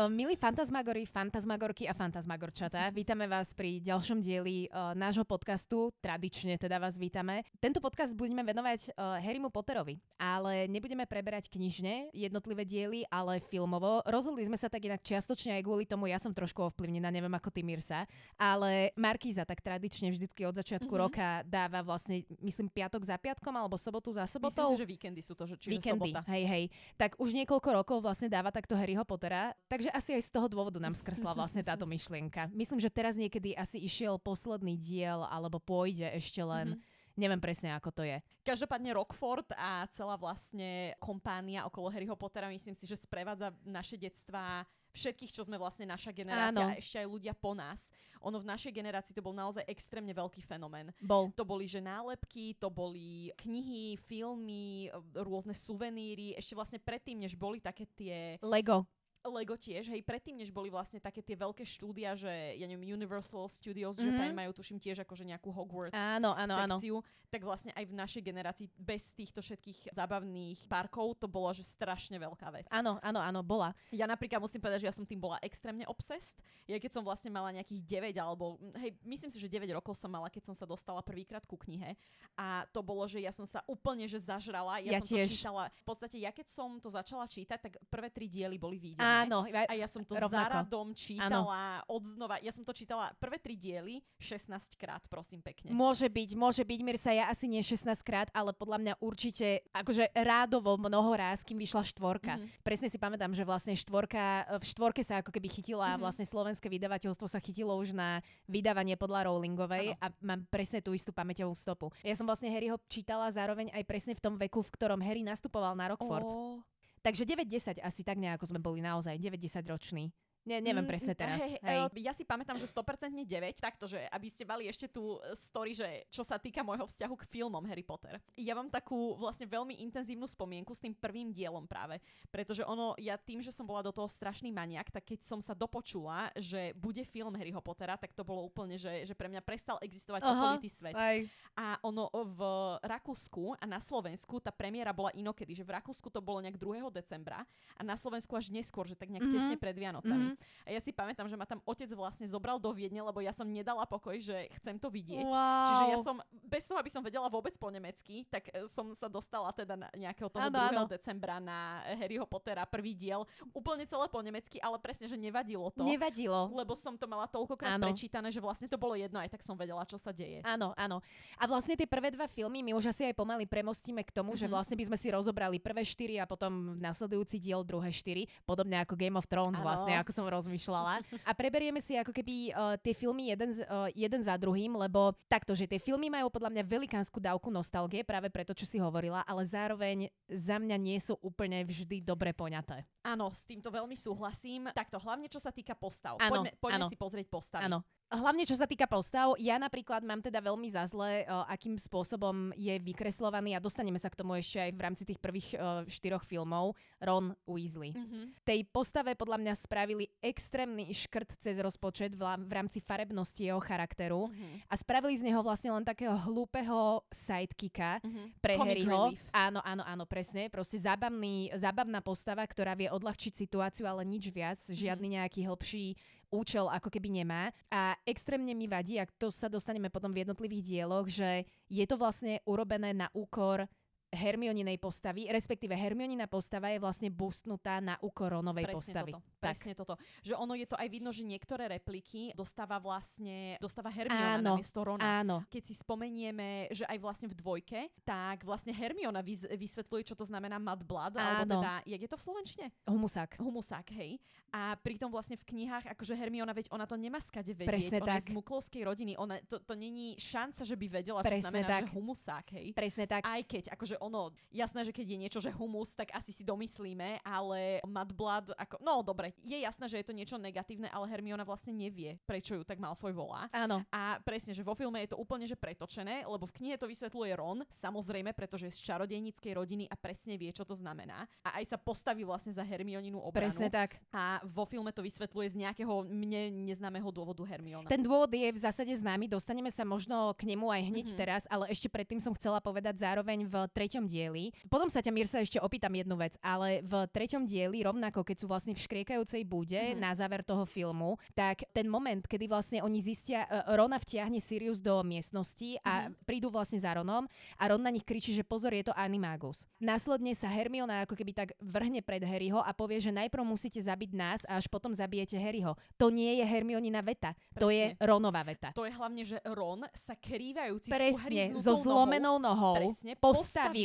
Uh, milí fantasmagory, fantasmagorky a fantasmagorčatá, vítame vás pri ďalšom dieli uh, nášho podcastu. Tradične teda vás vítame. Tento podcast budeme venovať uh, Harrymu Potterovi, ale nebudeme preberať knižne jednotlivé diely, ale filmovo. Rozhodli sme sa tak inak čiastočne aj kvôli tomu, ja som trošku ovplyvnená, neviem ako ty Mirsa, ale Markíza tak tradične vždycky od začiatku mm-hmm. roka dáva vlastne, myslím, piatok za piatkom alebo sobotu za sobotou. Myslím si, že víkendy sú to, že čiže víkendy, sobota. hej, hej. Tak už niekoľko rokov vlastne dáva takto Harryho Pottera. Tak Takže asi aj z toho dôvodu nám skresla vlastne táto myšlienka. Myslím, že teraz niekedy asi išiel posledný diel, alebo pôjde ešte len... Mm-hmm. Neviem presne, ako to je. Každopádne Rockford a celá vlastne kompánia okolo Harryho Pottera, myslím si, že sprevádza naše detstva všetkých, čo sme vlastne naša generácia Áno. a ešte aj ľudia po nás. Ono v našej generácii to bol naozaj extrémne veľký fenomén. Bol. To boli, že nálepky, to boli knihy, filmy, rôzne suveníry. Ešte vlastne predtým, než boli také tie... Lego. Lego tiež, hej, predtým, než boli vlastne také tie veľké štúdia, že ja neviem, Universal Studios mm-hmm. Japan majú tuším tiež akože nejakú Hogwarts áno, áno, sekciu, áno. tak vlastne aj v našej generácii bez týchto všetkých zábavných parkov to bolo, že strašne veľká vec. Áno, áno, áno, bola. Ja napríklad musím povedať, že ja som tým bola extrémne obsessed. Ja keď som vlastne mala nejakých 9 alebo, hej, myslím si, že 9 rokov som mala, keď som sa dostala prvýkrát ku knihe a to bolo, že ja som sa úplne že zažrala. Ja, ja som tiež. to čítala. V podstate ja keď som to začala čítať, tak prvé tri diely boli videné. Áno. A ja som to rovnako. zaradom čítala ano. odznova. Ja som to čítala prvé tri diely 16 krát, prosím pekne. Môže byť, môže byť, Mirsa, ja asi nie 16 krát, ale podľa mňa určite akože rádovo mnoho ráz, kým vyšla štvorka. Mm-hmm. Presne si pamätám, že vlastne štvorka, v štvorke sa ako keby chytila mm-hmm. vlastne slovenské vydavateľstvo sa chytilo už na vydávanie podľa Rowlingovej ano. a mám presne tú istú pamäťovú stopu. Ja som vlastne Harryho čítala zároveň aj presne v tom veku, v ktorom Harry nastupoval na Rockford. Oh. Takže 9-10 asi tak nejako sme boli naozaj, 9-10 roční. Ne, neviem mm, presne teraz. Hej, hej. Ja si pamätám, že 100% 9, takto, že aby ste mali ešte tú story, že čo sa týka môjho vzťahu k filmom Harry Potter. Ja mám takú vlastne veľmi intenzívnu spomienku s tým prvým dielom práve, pretože ono, ja tým, že som bola do toho strašný maniak, tak keď som sa dopočula, že bude film Harryho Pottera, tak to bolo úplne, že, že pre mňa prestal existovať Aha, okolitý svet. Aj. A ono v Rakúsku a na Slovensku tá premiéra bola inokedy, že v Rakúsku to bolo nejak 2. decembra a na Slovensku až neskôr, že tak nejak mm-hmm. tesne pred Vianocami. Mm-hmm. A ja si pamätám, že ma tam otec vlastne zobral do Viedne, lebo ja som nedala pokoj, že chcem to vidieť. Wow. Čiže ja som, bez toho, aby som vedela vôbec po nemecky, tak e, som sa dostala teda na nejakého toho ano, 2. Ano. decembra na Harryho Pottera, prvý diel. Úplne celé po nemecky, ale presne, že nevadilo to. Nevadilo. Lebo som to mala toľkokrát ano. prečítané, že vlastne to bolo jedno, aj tak som vedela, čo sa deje. Áno, áno. A vlastne tie prvé dva filmy my už asi aj pomaly premostíme k tomu, mm-hmm. že mhm. vlastne by sme si rozobrali prvé štyri a potom nasledujúci diel druhé štyri, podobne ako Game of Thrones ano. vlastne, ako som rozmýšľala. A preberieme si ako keby uh, tie filmy jeden, uh, jeden za druhým, lebo takto, že tie filmy majú podľa mňa velikánsku dávku nostalgie, práve preto, čo si hovorila, ale zároveň za mňa nie sú úplne vždy dobre poňaté. Áno, s týmto veľmi súhlasím. Takto, hlavne čo sa týka postav. Áno, poďme, poďme si pozrieť postavy. Áno. Hlavne čo sa týka postav, ja napríklad mám teda veľmi za zle, uh, akým spôsobom je vykreslovaný a dostaneme sa k tomu ešte aj v rámci tých prvých uh, štyroch filmov, Ron Weasley. Mm-hmm. Tej postave podľa mňa spravili extrémny škrt cez rozpočet v, v rámci farebnosti jeho charakteru mm-hmm. a spravili z neho vlastne len takého hlúpeho sidekicka mm-hmm. pre Comic Harryho. Relief. Áno, áno, áno, presne. Proste zábavný, zábavná postava, ktorá vie odľahčiť situáciu, ale nič viac. Žiadny mm-hmm. nejaký hĺbší účel ako keby nemá. A extrémne mi vadí, ak to sa dostaneme potom v jednotlivých dieloch, že je to vlastne urobené na úkor Hermioninej postavy, respektíve Hermionina postava je vlastne boostnutá na úkor Ronovej Presne postavy. Toto. Tak. Presne toto. Že ono je to aj vidno, že niektoré repliky dostáva vlastne, dostáva Hermiona áno, namiesto Rona. Áno. Keď si spomenieme, že aj vlastne v dvojke, tak vlastne Hermiona vys- vysvetľuje, čo to znamená mud blood, áno. alebo teda, jak je to v Slovenčine? Humusák. Humusák, hej. A pritom vlastne v knihách, akože Hermiona, veď ona to nemá skade vedieť. Presne ona tak. je z muklovskej rodiny. Ona, to, to není šanca, že by vedela, čo Presne znamená, tak. že humusák, hej. Presne tak. Aj keď, akože ono, jasné, že keď je niečo, že humus, tak asi si domyslíme, ale Mudblood, ako, no dobre, je jasné, že je to niečo negatívne, ale Hermiona vlastne nevie, prečo ju tak Malfoy volá. Áno. A presne, že vo filme je to úplne že pretočené, lebo v knihe to vysvetľuje Ron, samozrejme, pretože je z čarodejníckej rodiny a presne vie, čo to znamená. A aj sa postaví vlastne za Hermioninu obranu. Presne tak. A vo filme to vysvetľuje z nejakého mne neznámeho dôvodu Hermiona. Ten dôvod je v zásade známy, dostaneme sa možno k nemu aj hneď mm-hmm. teraz, ale ešte predtým som chcela povedať zároveň v treťom dieli. Potom sa ťa, Mirsa, ešte opýtam jednu vec, ale v treťom dieli, rovnako keď sú vlastne v škriekajúcej bude mm-hmm. na záver toho filmu, tak ten moment, kedy vlastne oni zistia, uh, Rona vtiahne Sirius do miestnosti a mm-hmm. prídu vlastne za Ronom a Ron na nich kričí, že pozor, je to Animagus. Následne sa Hermiona ako keby tak vrhne pred Harryho a povie, že najprv musíte zabiť nás a až potom zabijete Harryho. To nie je Hermionina veta, Presne. to je Ronova veta. To je hlavne, že Ron sa krývajúci Presne, so zlomenou nohou, nohou Presne,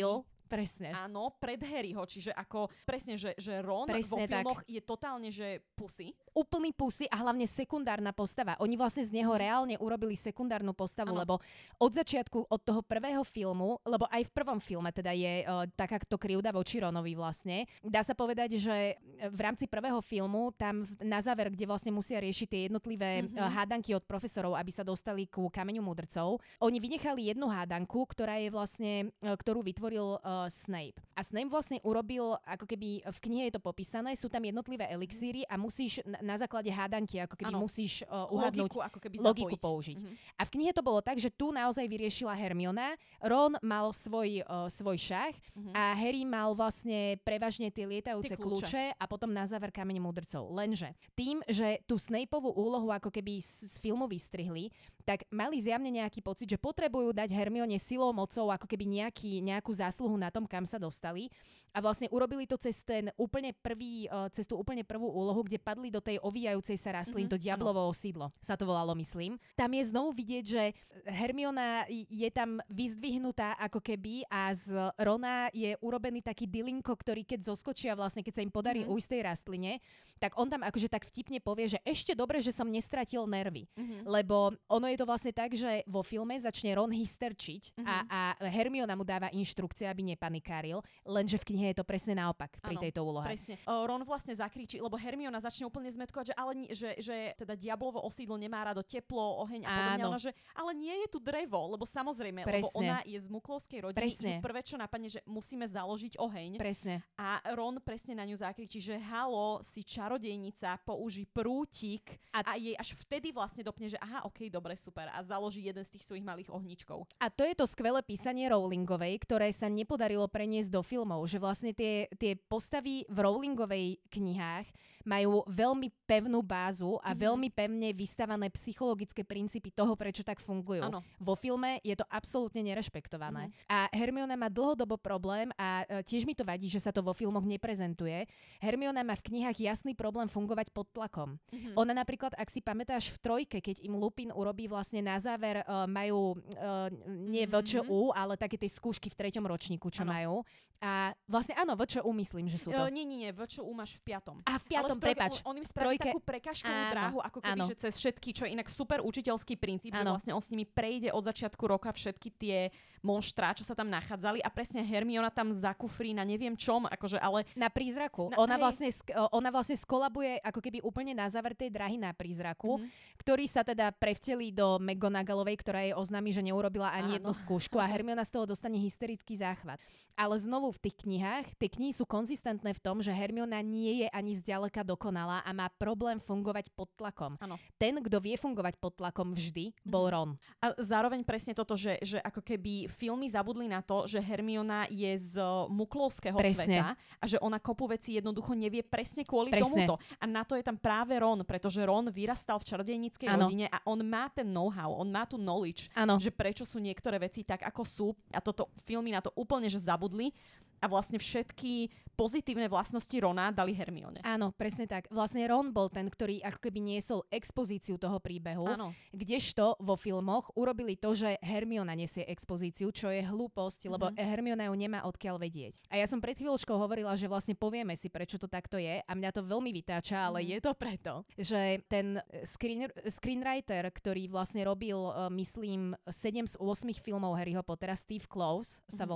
postavil Presne. Áno, pred Harryho, čiže ako presne, že, že Ron presne vo filmoch tak. je totálne, že pusy. Úplný pusy a hlavne sekundárna postava. Oni vlastne z neho mhm. reálne urobili sekundárnu postavu, ano. lebo od začiatku, od toho prvého filmu, lebo aj v prvom filme teda je uh, taká to krivda voči Ronovi vlastne. Dá sa povedať, že v rámci prvého filmu, tam na záver, kde vlastne musia riešiť tie jednotlivé mm-hmm. uh, hádanky od profesorov, aby sa dostali ku kameňu mudrcov, oni vynechali jednu hádanku, ktorá je vlastne, uh, ktorú vytvoril uh, Snape. A Snape vlastne urobil, ako keby v knihe je to popísané, sú tam jednotlivé elixíry a musíš na, na základe hádanky, ako keby ano. musíš uh, uhadnúť logiku, ako keby logiku použiť. Mm-hmm. A v knihe to bolo tak, že tu naozaj vyriešila Hermiona, Ron mal svoj, uh, svoj šach mm-hmm. a Harry mal vlastne prevažne tie lietajúce tie kľúče. kľúče a potom na záver kameň mudrcov. Lenže tým, že tú Snapeovú úlohu ako keby z, z filmu vystrihli, tak mali zjavne nejaký pocit, že potrebujú dať Hermione silou, mocou, ako keby nejaký, nejakú zásluhu na tom, kam sa dostali. A vlastne urobili to cez ten úplne prvý, uh, cez tú úplne prvú úlohu, kde padli do tej ovíjajúcej sa rastlín, mm-hmm, to diablovo sídlo, sa to volalo, myslím. Tam je znovu vidieť, že Hermiona je tam vyzdvihnutá ako keby a z Rona je urobený taký dilinko, ktorý keď zoskočia vlastne, keď sa im podarí mm-hmm. ujsť tej rastline, tak on tam akože tak vtipne povie, že ešte dobre, že som nestratil nervy. Mm-hmm. Lebo ono je to vlastne tak, že vo filme začne Ron hysterčiť mm-hmm. a, mhm. a Hermiona mu dáva inštrukcie, aby nepanikáril, lenže v knihe je to presne naopak pri ano, tejto úlohe. Presne. Uh, Ron vlastne zakričí, lebo Hermiona začne úplne zmetkovať, že ale že, že teda diablovo osídlo nemá rado teplo, oheň a podobne. Ona, že ale nie je tu drevo, lebo samozrejme, presne. lebo ona je z muklovskej rodiny. Presne. Prvé, čo napadne, že musíme založiť oheň. Presne. A Ron presne na ňu zakričí, že halo, si čarodejnica, použij prútik a, a jej až vtedy vlastne dopne, že aha, ok, dobre, super a založí jeden z tých svojich malých ohničkov. A to je to skvelé písanie Rowlingovej, ktoré sa nepodarilo preniesť do filmov, že vlastne tie, tie postavy v Rowlingovej knihách majú veľmi pevnú bázu a mm-hmm. veľmi pevne vystavané psychologické princípy toho, prečo tak fungujú. Ano. Vo filme je to absolútne nerešpektované. Mm-hmm. A Hermiona má dlhodobo problém a e, tiež mi to vadí, že sa to vo filmoch neprezentuje. Hermiona má v knihách jasný problém fungovať pod tlakom. Mm-hmm. Ona napríklad, ak si pamätáš v trojke, keď im Lupin urobí vlastne na záver, uh, majú uh, nie mm-hmm. VČU, ale také tie skúšky v treťom ročníku, čo ano. majú. A vlastne áno, VČU myslím, že sú to. Uh, nie, nie, nie, VČU máš v piatom. A v piatom potom, prepač. On, on im trojke... takú prekažkovú dráhu, ako keby, áno. že cez všetky, čo je inak super učiteľský princíp, áno. že vlastne on s nimi prejde od začiatku roka všetky tie monštrá, čo sa tam nachádzali a presne Hermiona tam zakufrí na neviem čom, akože ale... Na prízraku. Na, ona, vlastne, ona vlastne skolabuje ako keby úplne na záver tej drahy na prízraku, mm-hmm. ktorý sa teda prevtelí do McGonagallovej, ktorá jej oznámi, že neurobila ani Áno. jednu skúšku a Hermiona z toho dostane hysterický záchvat. Ale znovu v tých knihách, tie knihy sú konzistentné v tom, že Hermiona nie je ani zďaleka dokonalá a má problém fungovať pod tlakom. Ano. Ten, kto vie fungovať pod tlakom vždy, bol mhm. Ron. A zároveň presne toto, že, že ako keby filmy zabudli na to, že Hermiona je z muklovského presne. sveta a že ona kopu veci jednoducho nevie presne kvôli presne. tomuto. A na to je tam práve Ron, pretože Ron vyrastal v čarodejníckej rodine a on má ten know-how, on má tu knowledge, ano. že prečo sú niektoré veci tak, ako sú. A toto filmy na to úplne, že zabudli a vlastne všetky pozitívne vlastnosti Rona dali Hermione. Áno, presne tak. Vlastne Ron bol ten, ktorý ako keby niesol expozíciu toho príbehu, Áno. kdežto vo filmoch urobili to, že Hermiona nesie expozíciu, čo je hlúposť, mm-hmm. lebo mhm. Hermiona ju nemá odkiaľ vedieť. A ja som pred chvíľočkou hovorila, že vlastne povieme si, prečo to takto je a mňa to veľmi vytáča, ale mm-hmm. je to preto, že ten screen, screenwriter, ktorý vlastne robil, uh, myslím, 7 z 8 filmov Harryho Pottera, Steve Close sa mm-hmm.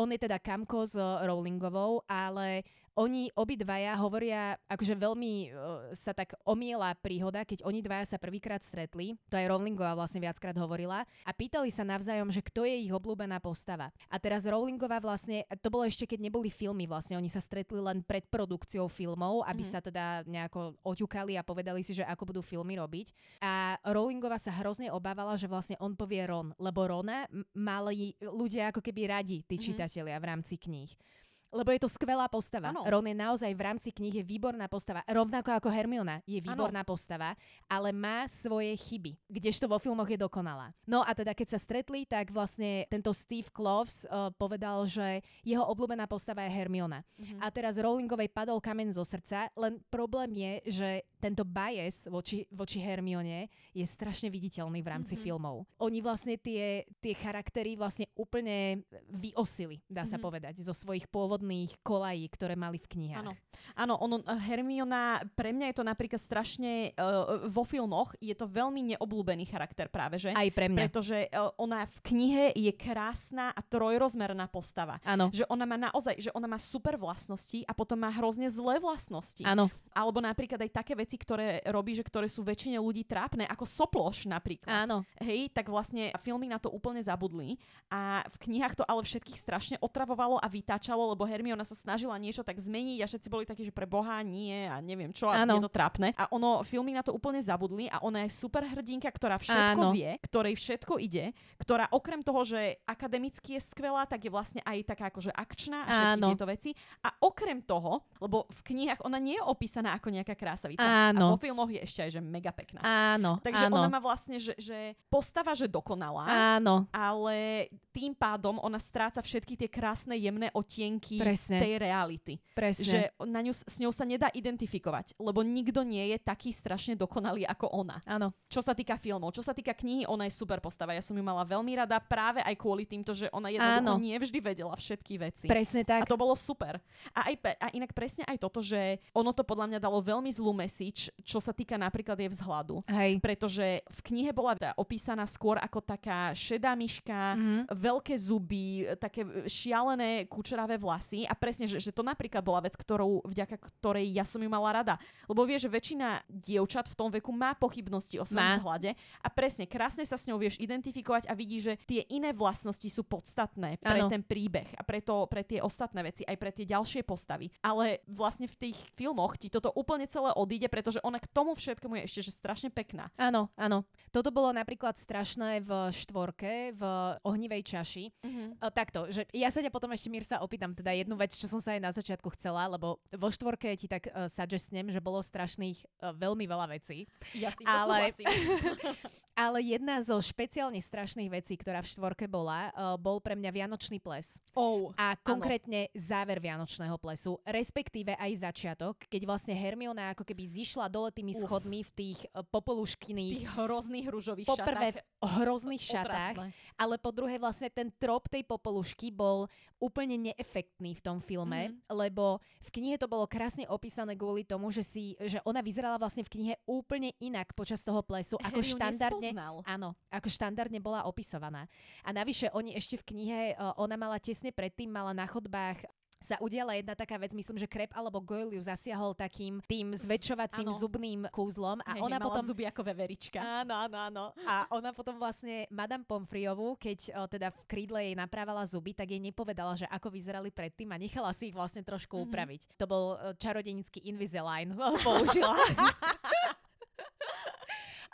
On je teda kamko s Rowlingovou, ale oni obidvaja hovoria, akože veľmi uh, sa tak omiela príhoda, keď oni dvaja sa prvýkrát stretli, to aj Rowlingová vlastne viackrát hovorila, a pýtali sa navzájom, že kto je ich obľúbená postava. A teraz Rowlingová vlastne, to bolo ešte keď neboli filmy vlastne, oni sa stretli len pred produkciou filmov, aby mm-hmm. sa teda nejako oťukali a povedali si, že ako budú filmy robiť. A Rowlingová sa hrozne obávala, že vlastne on povie Ron, lebo Rona mali ľudia ako keby radi, tí mm-hmm. čitatelia v rámci kníh lebo je to skvelá postava. Ano. Ron je naozaj v rámci knihy výborná postava. Rovnako ako Hermiona je výborná ano. postava, ale má svoje chyby, kdežto vo filmoch je dokonalá. No a teda keď sa stretli, tak vlastne tento Steve Kloves uh, povedal, že jeho obľúbená postava je Hermiona. Mhm. A teraz Rowlingovej padol kamen zo srdca, len problém je, že tento bias voči, voči Hermione je strašne viditeľný v rámci mm-hmm. filmov. Oni vlastne tie, tie charaktery vlastne úplne vyosili, dá sa mm-hmm. povedať, zo svojich pôvodných kolají, ktoré mali v knihách. Áno, Áno ono, Hermiona, pre mňa je to napríklad strašne, uh, vo filmoch je to veľmi neobľúbený charakter práve, že? Aj pre mňa. Pretože uh, ona v knihe je krásna a trojrozmerná postava. Áno. Že ona má naozaj, že ona má super vlastnosti a potom má hrozne zlé vlastnosti. Áno. Alebo napríklad aj také veci, ktoré robí, že ktoré sú väčšine ľudí trápne, ako soploš napríklad. Áno. Hej, tak vlastne filmy na to úplne zabudli a v knihách to ale všetkých strašne otravovalo a vytáčalo, lebo Hermiona sa snažila niečo tak zmeniť a všetci boli takí, že pre Boha nie a neviem čo a je to trápne. A ono, filmy na to úplne zabudli a ona je super hrdinka, ktorá všetko ano. vie, ktorej všetko ide, ktorá okrem toho, že akademicky je skvelá, tak je vlastne aj taká akože akčná a všetky tieto veci. A okrem toho, lebo v knihách ona nie je opísaná ako nejaká krásavica. Áno. A vo filmoch je ešte aj, že mega pekná. Áno. Takže áno. ona má vlastne, že, že postava, že dokonalá. Áno. Ale tým pádom ona stráca všetky tie krásne jemné otienky Presne tej reality. Presne. Že na ňu, s ňou sa nedá identifikovať, lebo nikto nie je taký strašne dokonalý ako ona. Áno. Čo sa týka filmov, čo sa týka knihy, ona je super postava. Ja som ju mala veľmi rada práve aj kvôli týmto, že ona jednoducho Áno. nie vždy vedela všetky veci. Presne tak. A to bolo super. A, aj, a inak presne aj toto, že ono to podľa mňa dalo veľmi zlú message, čo sa týka napríklad jej vzhľadu. Hej. Pretože v knihe bola teda opísaná skôr ako taká šedá myška, mm-hmm. veľké zuby, také šialené kučeravé vlasy a presne, že, že to napríklad bola vec, ktorou, vďaka ktorej ja som ju mala rada. Lebo vie, že väčšina dievčat v tom veku má pochybnosti o svojom vzhľade a presne, krásne sa s ňou vieš identifikovať a vidí, že tie iné vlastnosti sú podstatné pre ano. ten príbeh a preto pre tie ostatné veci, aj pre tie ďalšie postavy. Ale vlastne v tých filmoch ti toto úplne celé odíde, pretože ona k tomu všetkému je ešte že strašne pekná. Áno, áno. Toto bolo napríklad strašné v štvorke, v ohnivej čaši. Mm-hmm. O, takto, že ja sa ťa potom ešte Mirsa opýtam teda jednu vec, čo som sa aj na začiatku chcela, lebo vo štvorke ti tak uh, suggestnem, že bolo strašných uh, veľmi veľa vecí. Ja s tým ale... ale jedna zo špeciálne strašných vecí, ktorá v štvorke bola, uh, bol pre mňa Vianočný ples. Oh, a konkrétne áno. záver Vianočného plesu, respektíve aj začiatok, keď vlastne Hermiona ako keby zišla dole tými Uf. schodmi v tých uh, popoluškyných... Tých hrozných rúžových šatách. Poprvé v hrozných šatách, ale po druhé vlastne ten trop tej popolušky bol úplne neefektný v tom filme, mm. lebo v knihe to bolo krásne opísané kvôli tomu, že si, že ona vyzerala vlastne v knihe úplne inak počas toho plesu, ako štandardne, áno, ako štandardne bola opisovaná. A navyše oni ešte v knihe, ona mala tesne predtým, mala na chodbách sa udiala jedna taká vec, myslím, že Krep alebo Goyle ju zasiahol takým tým zväčšovacím ano. zubným kúzlom a Hej, ona potom... zuby ako veverička. Áno, áno, áno. A ona potom vlastne Madame Pomfriovu, keď o, teda v krídle jej naprávala zuby, tak jej nepovedala, že ako vyzerali predtým a nechala si ich vlastne trošku mm-hmm. upraviť. To bol čarodenický Invisalign použila.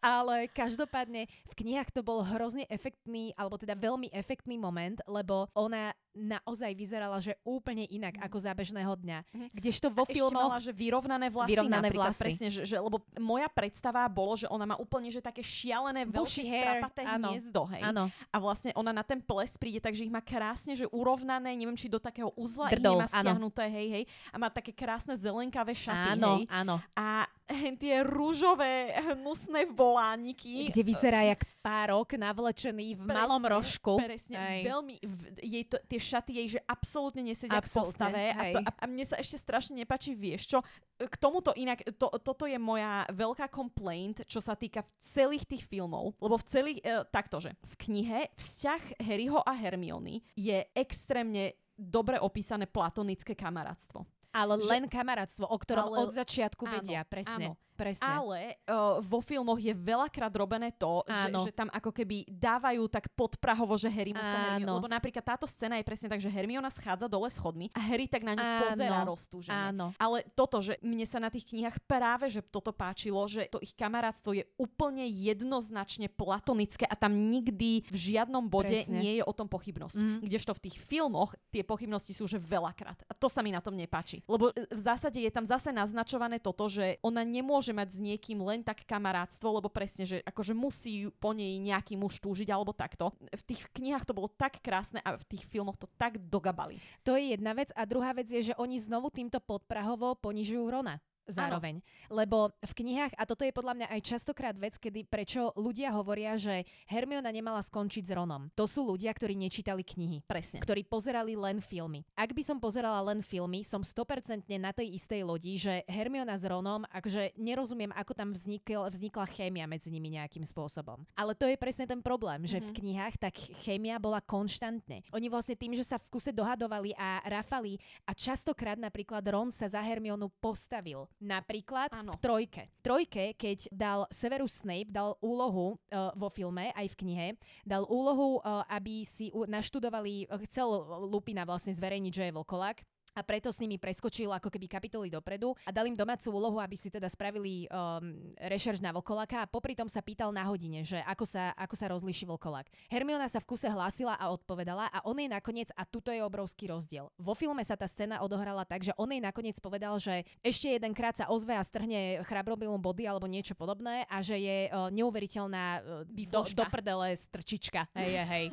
Ale každopádne v knihách to bol hrozne efektný, alebo teda veľmi efektný moment, lebo ona naozaj vyzerala, že úplne inak mm. ako za bežného dňa. Mm. Kdežto vo a filmoch... mala, že vyrovnané vlasy vyrovnané vlasy. presne, že, že, lebo moja predstava bolo, že ona má úplne, že také šialené, veľké strapaté hniezdo, hej. Áno. A vlastne ona na ten ples príde, takže ich má krásne, že urovnané, neviem, či do takého uzla Drdol, ich má stiahnuté, hej, hej. A má také krásne zelenkavé šaty, áno, hej. Áno, A tie rúžové hnusné volániky. Kde vyzerá jak párok navlečený v presne, malom rožku. Presne, Aj. veľmi, v, jej to, tie šaty jej, že absolútne nesedia absolútne, k postave. A, to, a, mne sa ešte strašne nepačí, vieš čo, k tomuto inak, to, toto je moja veľká complaint, čo sa týka celých tých filmov, lebo v celých, e, taktože, v knihe vzťah Harryho a Hermiony je extrémne dobre opísané platonické kamarátstvo. Ale že... len kamarátstvo, o ktorom ale... od začiatku áno, vedia, presne. Áno. Presne. Ale uh, vo filmoch je veľakrát robené to, že, že tam ako keby dávajú tak podprahovo, že Harry musí Hermione. Lebo napríklad táto scéna je presne tak, že Hermiona schádza dole schodmi a Harry tak na ňu pozerá roztúžené. Áno. Ale toto, že mne sa na tých knihách práve že toto páčilo, že to ich kamarátstvo je úplne jednoznačne platonické a tam nikdy v žiadnom bode presne. nie je o tom pochybnosť. Mm. Kdežto v tých filmoch tie pochybnosti sú že veľakrát. A to sa mi na tom nepáči. Lebo e, v zásade je tam zase naznačované toto, že ona nemôže nemôže mať s niekým len tak kamarátstvo, lebo presne, že akože musí po nej nejaký muž túžiť alebo takto. V tých knihách to bolo tak krásne a v tých filmoch to tak dogabali. To je jedna vec a druhá vec je, že oni znovu týmto podprahovo ponižujú Rona zároveň. Ano. Lebo v knihách, a toto je podľa mňa aj častokrát vec, kedy prečo ľudia hovoria, že Hermiona nemala skončiť s Ronom. To sú ľudia, ktorí nečítali knihy. Presne. Ktorí pozerali len filmy. Ak by som pozerala len filmy, som 100% na tej istej lodi, že Hermiona s Ronom, akože nerozumiem, ako tam vznikl, vznikla chémia medzi nimi nejakým spôsobom. Ale to je presne ten problém, že mm-hmm. v mhm. knihách tak chémia bola konštantne. Oni vlastne tým, že sa v kuse dohadovali a rafali a častokrát napríklad Ron sa za Hermionu postavil Napríklad ano. v trojke. Trojke, keď dal Severus Snape, dal úlohu uh, vo filme, aj v knihe, dal úlohu, uh, aby si uh, naštudovali, uh, chcel Lupina vlastne zverejniť, že je vlkolák, a preto s nimi preskočil ako keby kapitoly dopredu a dal im domácu úlohu, aby si teda spravili um, rešerš na vlkolaka a popri tom sa pýtal na hodine, že ako sa, ako sa rozlíši vlkolak. Hermiona sa v kuse hlásila a odpovedala a on jej nakoniec, a tuto je obrovský rozdiel. Vo filme sa tá scéna odohrala tak, že on jej nakoniec povedal, že ešte jedenkrát sa ozve a strhne chrabrobilom body alebo niečo podobné a že je uh, neuveriteľná uh, do, do prdele strčička. Hej, hej.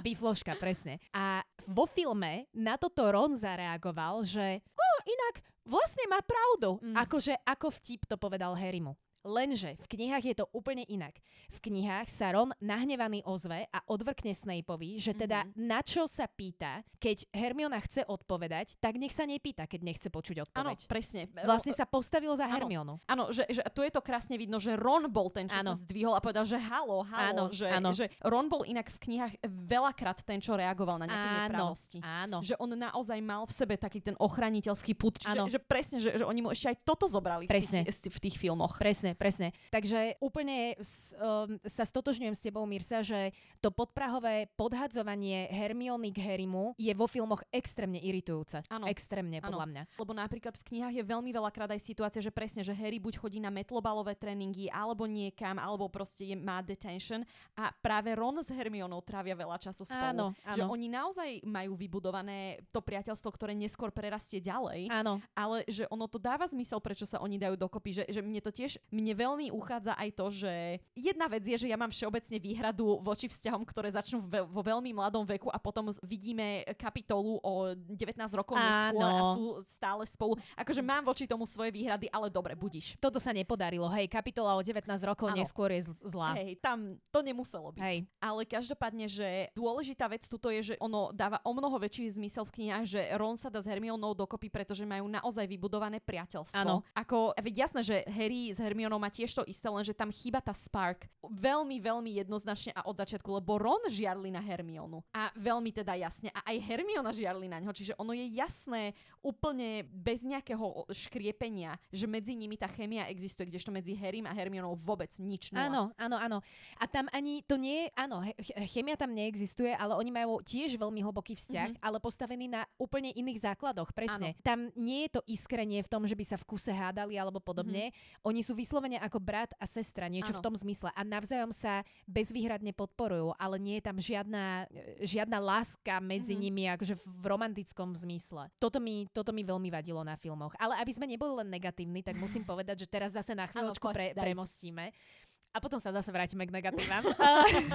Bifloška, presne. A vo filme na toto Ron zareagoval, že oh, inak vlastne má pravdu. Mm. Akože ako vtip to povedal Harrymu. Lenže v knihách je to úplne inak. V knihách sa Ron nahnevaný ozve a odvrkne Snapeovi, že teda mm-hmm. na čo sa pýta, keď Hermiona chce odpovedať, tak nech sa nepýta, keď nechce počuť odpoveď. Áno, presne. Vlastne sa postavil za Hermionu. Áno, že, že tu je to krásne vidno, že Ron bol ten, čo ano. sa zdvihol a povedal, že halo, halo, ano, že, ano. že Ron bol inak v knihách veľakrát ten, čo reagoval na nejaké nepravosti. Áno. Že on naozaj mal v sebe taký ten ochraniteľský put, čiže, že presne, že, že oni mu ešte aj toto zobrali presne. V, tých, v tých filmoch. Presne presne, Takže úplne s, um, sa stotožňujem s tebou, Mirsa, že to podprahové podhadzovanie Hermiony k Harrymu je vo filmoch extrémne iritujúce. Ano. Extrémne, podľa ano. mňa. Lebo napríklad v knihách je veľmi veľakrát aj situácia, že presne, že Harry buď chodí na metlobalové tréningy, alebo niekam, alebo proste je, má detention a práve Ron s Hermionou trávia veľa času spolu. Áno, áno. Že oni naozaj majú vybudované to priateľstvo, ktoré neskôr prerastie ďalej. Áno. Ale že ono to dáva zmysel, prečo sa oni dajú dokopy. Že, že mne to tiež, mne veľmi veľmi uchádza aj to, že jedna vec je, že ja mám všeobecne výhradu voči vzťahom, ktoré začnú vo veľmi mladom veku a potom vidíme kapitolu o 19 rokov neskôr a sú stále spolu. Akože mám voči tomu svoje výhrady, ale dobre, budíš. Toto sa nepodarilo. Hej, kapitola o 19 rokov ano. neskôr je zlá. Hej, tam to nemuselo byť. Hej. Ale každopádne, že dôležitá vec tuto je, že ono dáva o mnoho väčší zmysel v knihách, že Ron sa dá s Hermionou dokopy, pretože majú naozaj vybudované priateľstvo. Ano. Ako, veď jasné, že Harry s Hermionou má tiež to isté, lenže tam chýba tá spark veľmi, veľmi jednoznačne a od začiatku, lebo Ron žiarli na Hermionu. A veľmi teda jasne. A aj Hermiona žiarli na ňo, čiže ono je jasné úplne bez nejakého škriepenia, že medzi nimi tá chemia existuje, kdežto medzi Harrym a Hermionou vôbec nič nula. Áno, áno, áno. A tam ani to nie je, áno, chemia tam neexistuje, ale oni majú tiež veľmi hlboký vzťah, mm-hmm. ale postavený na úplne iných základoch, presne. Áno. Tam nie je to iskrenie v tom, že by sa v kuse hádali alebo podobne. Mm-hmm. Oni sú vyslovene ako brat a sestra, niečo ano. v tom zmysle. A navzájom sa bezvýhradne podporujú, ale nie je tam žiadna, žiadna láska medzi mm-hmm. nimi, akože v romantickom zmysle. Toto mi, toto mi veľmi vadilo na filmoch. Ale aby sme neboli len negatívni, tak musím povedať, že teraz zase na chvíľočku pre, premostíme. A potom sa zase vrátime k negatívam.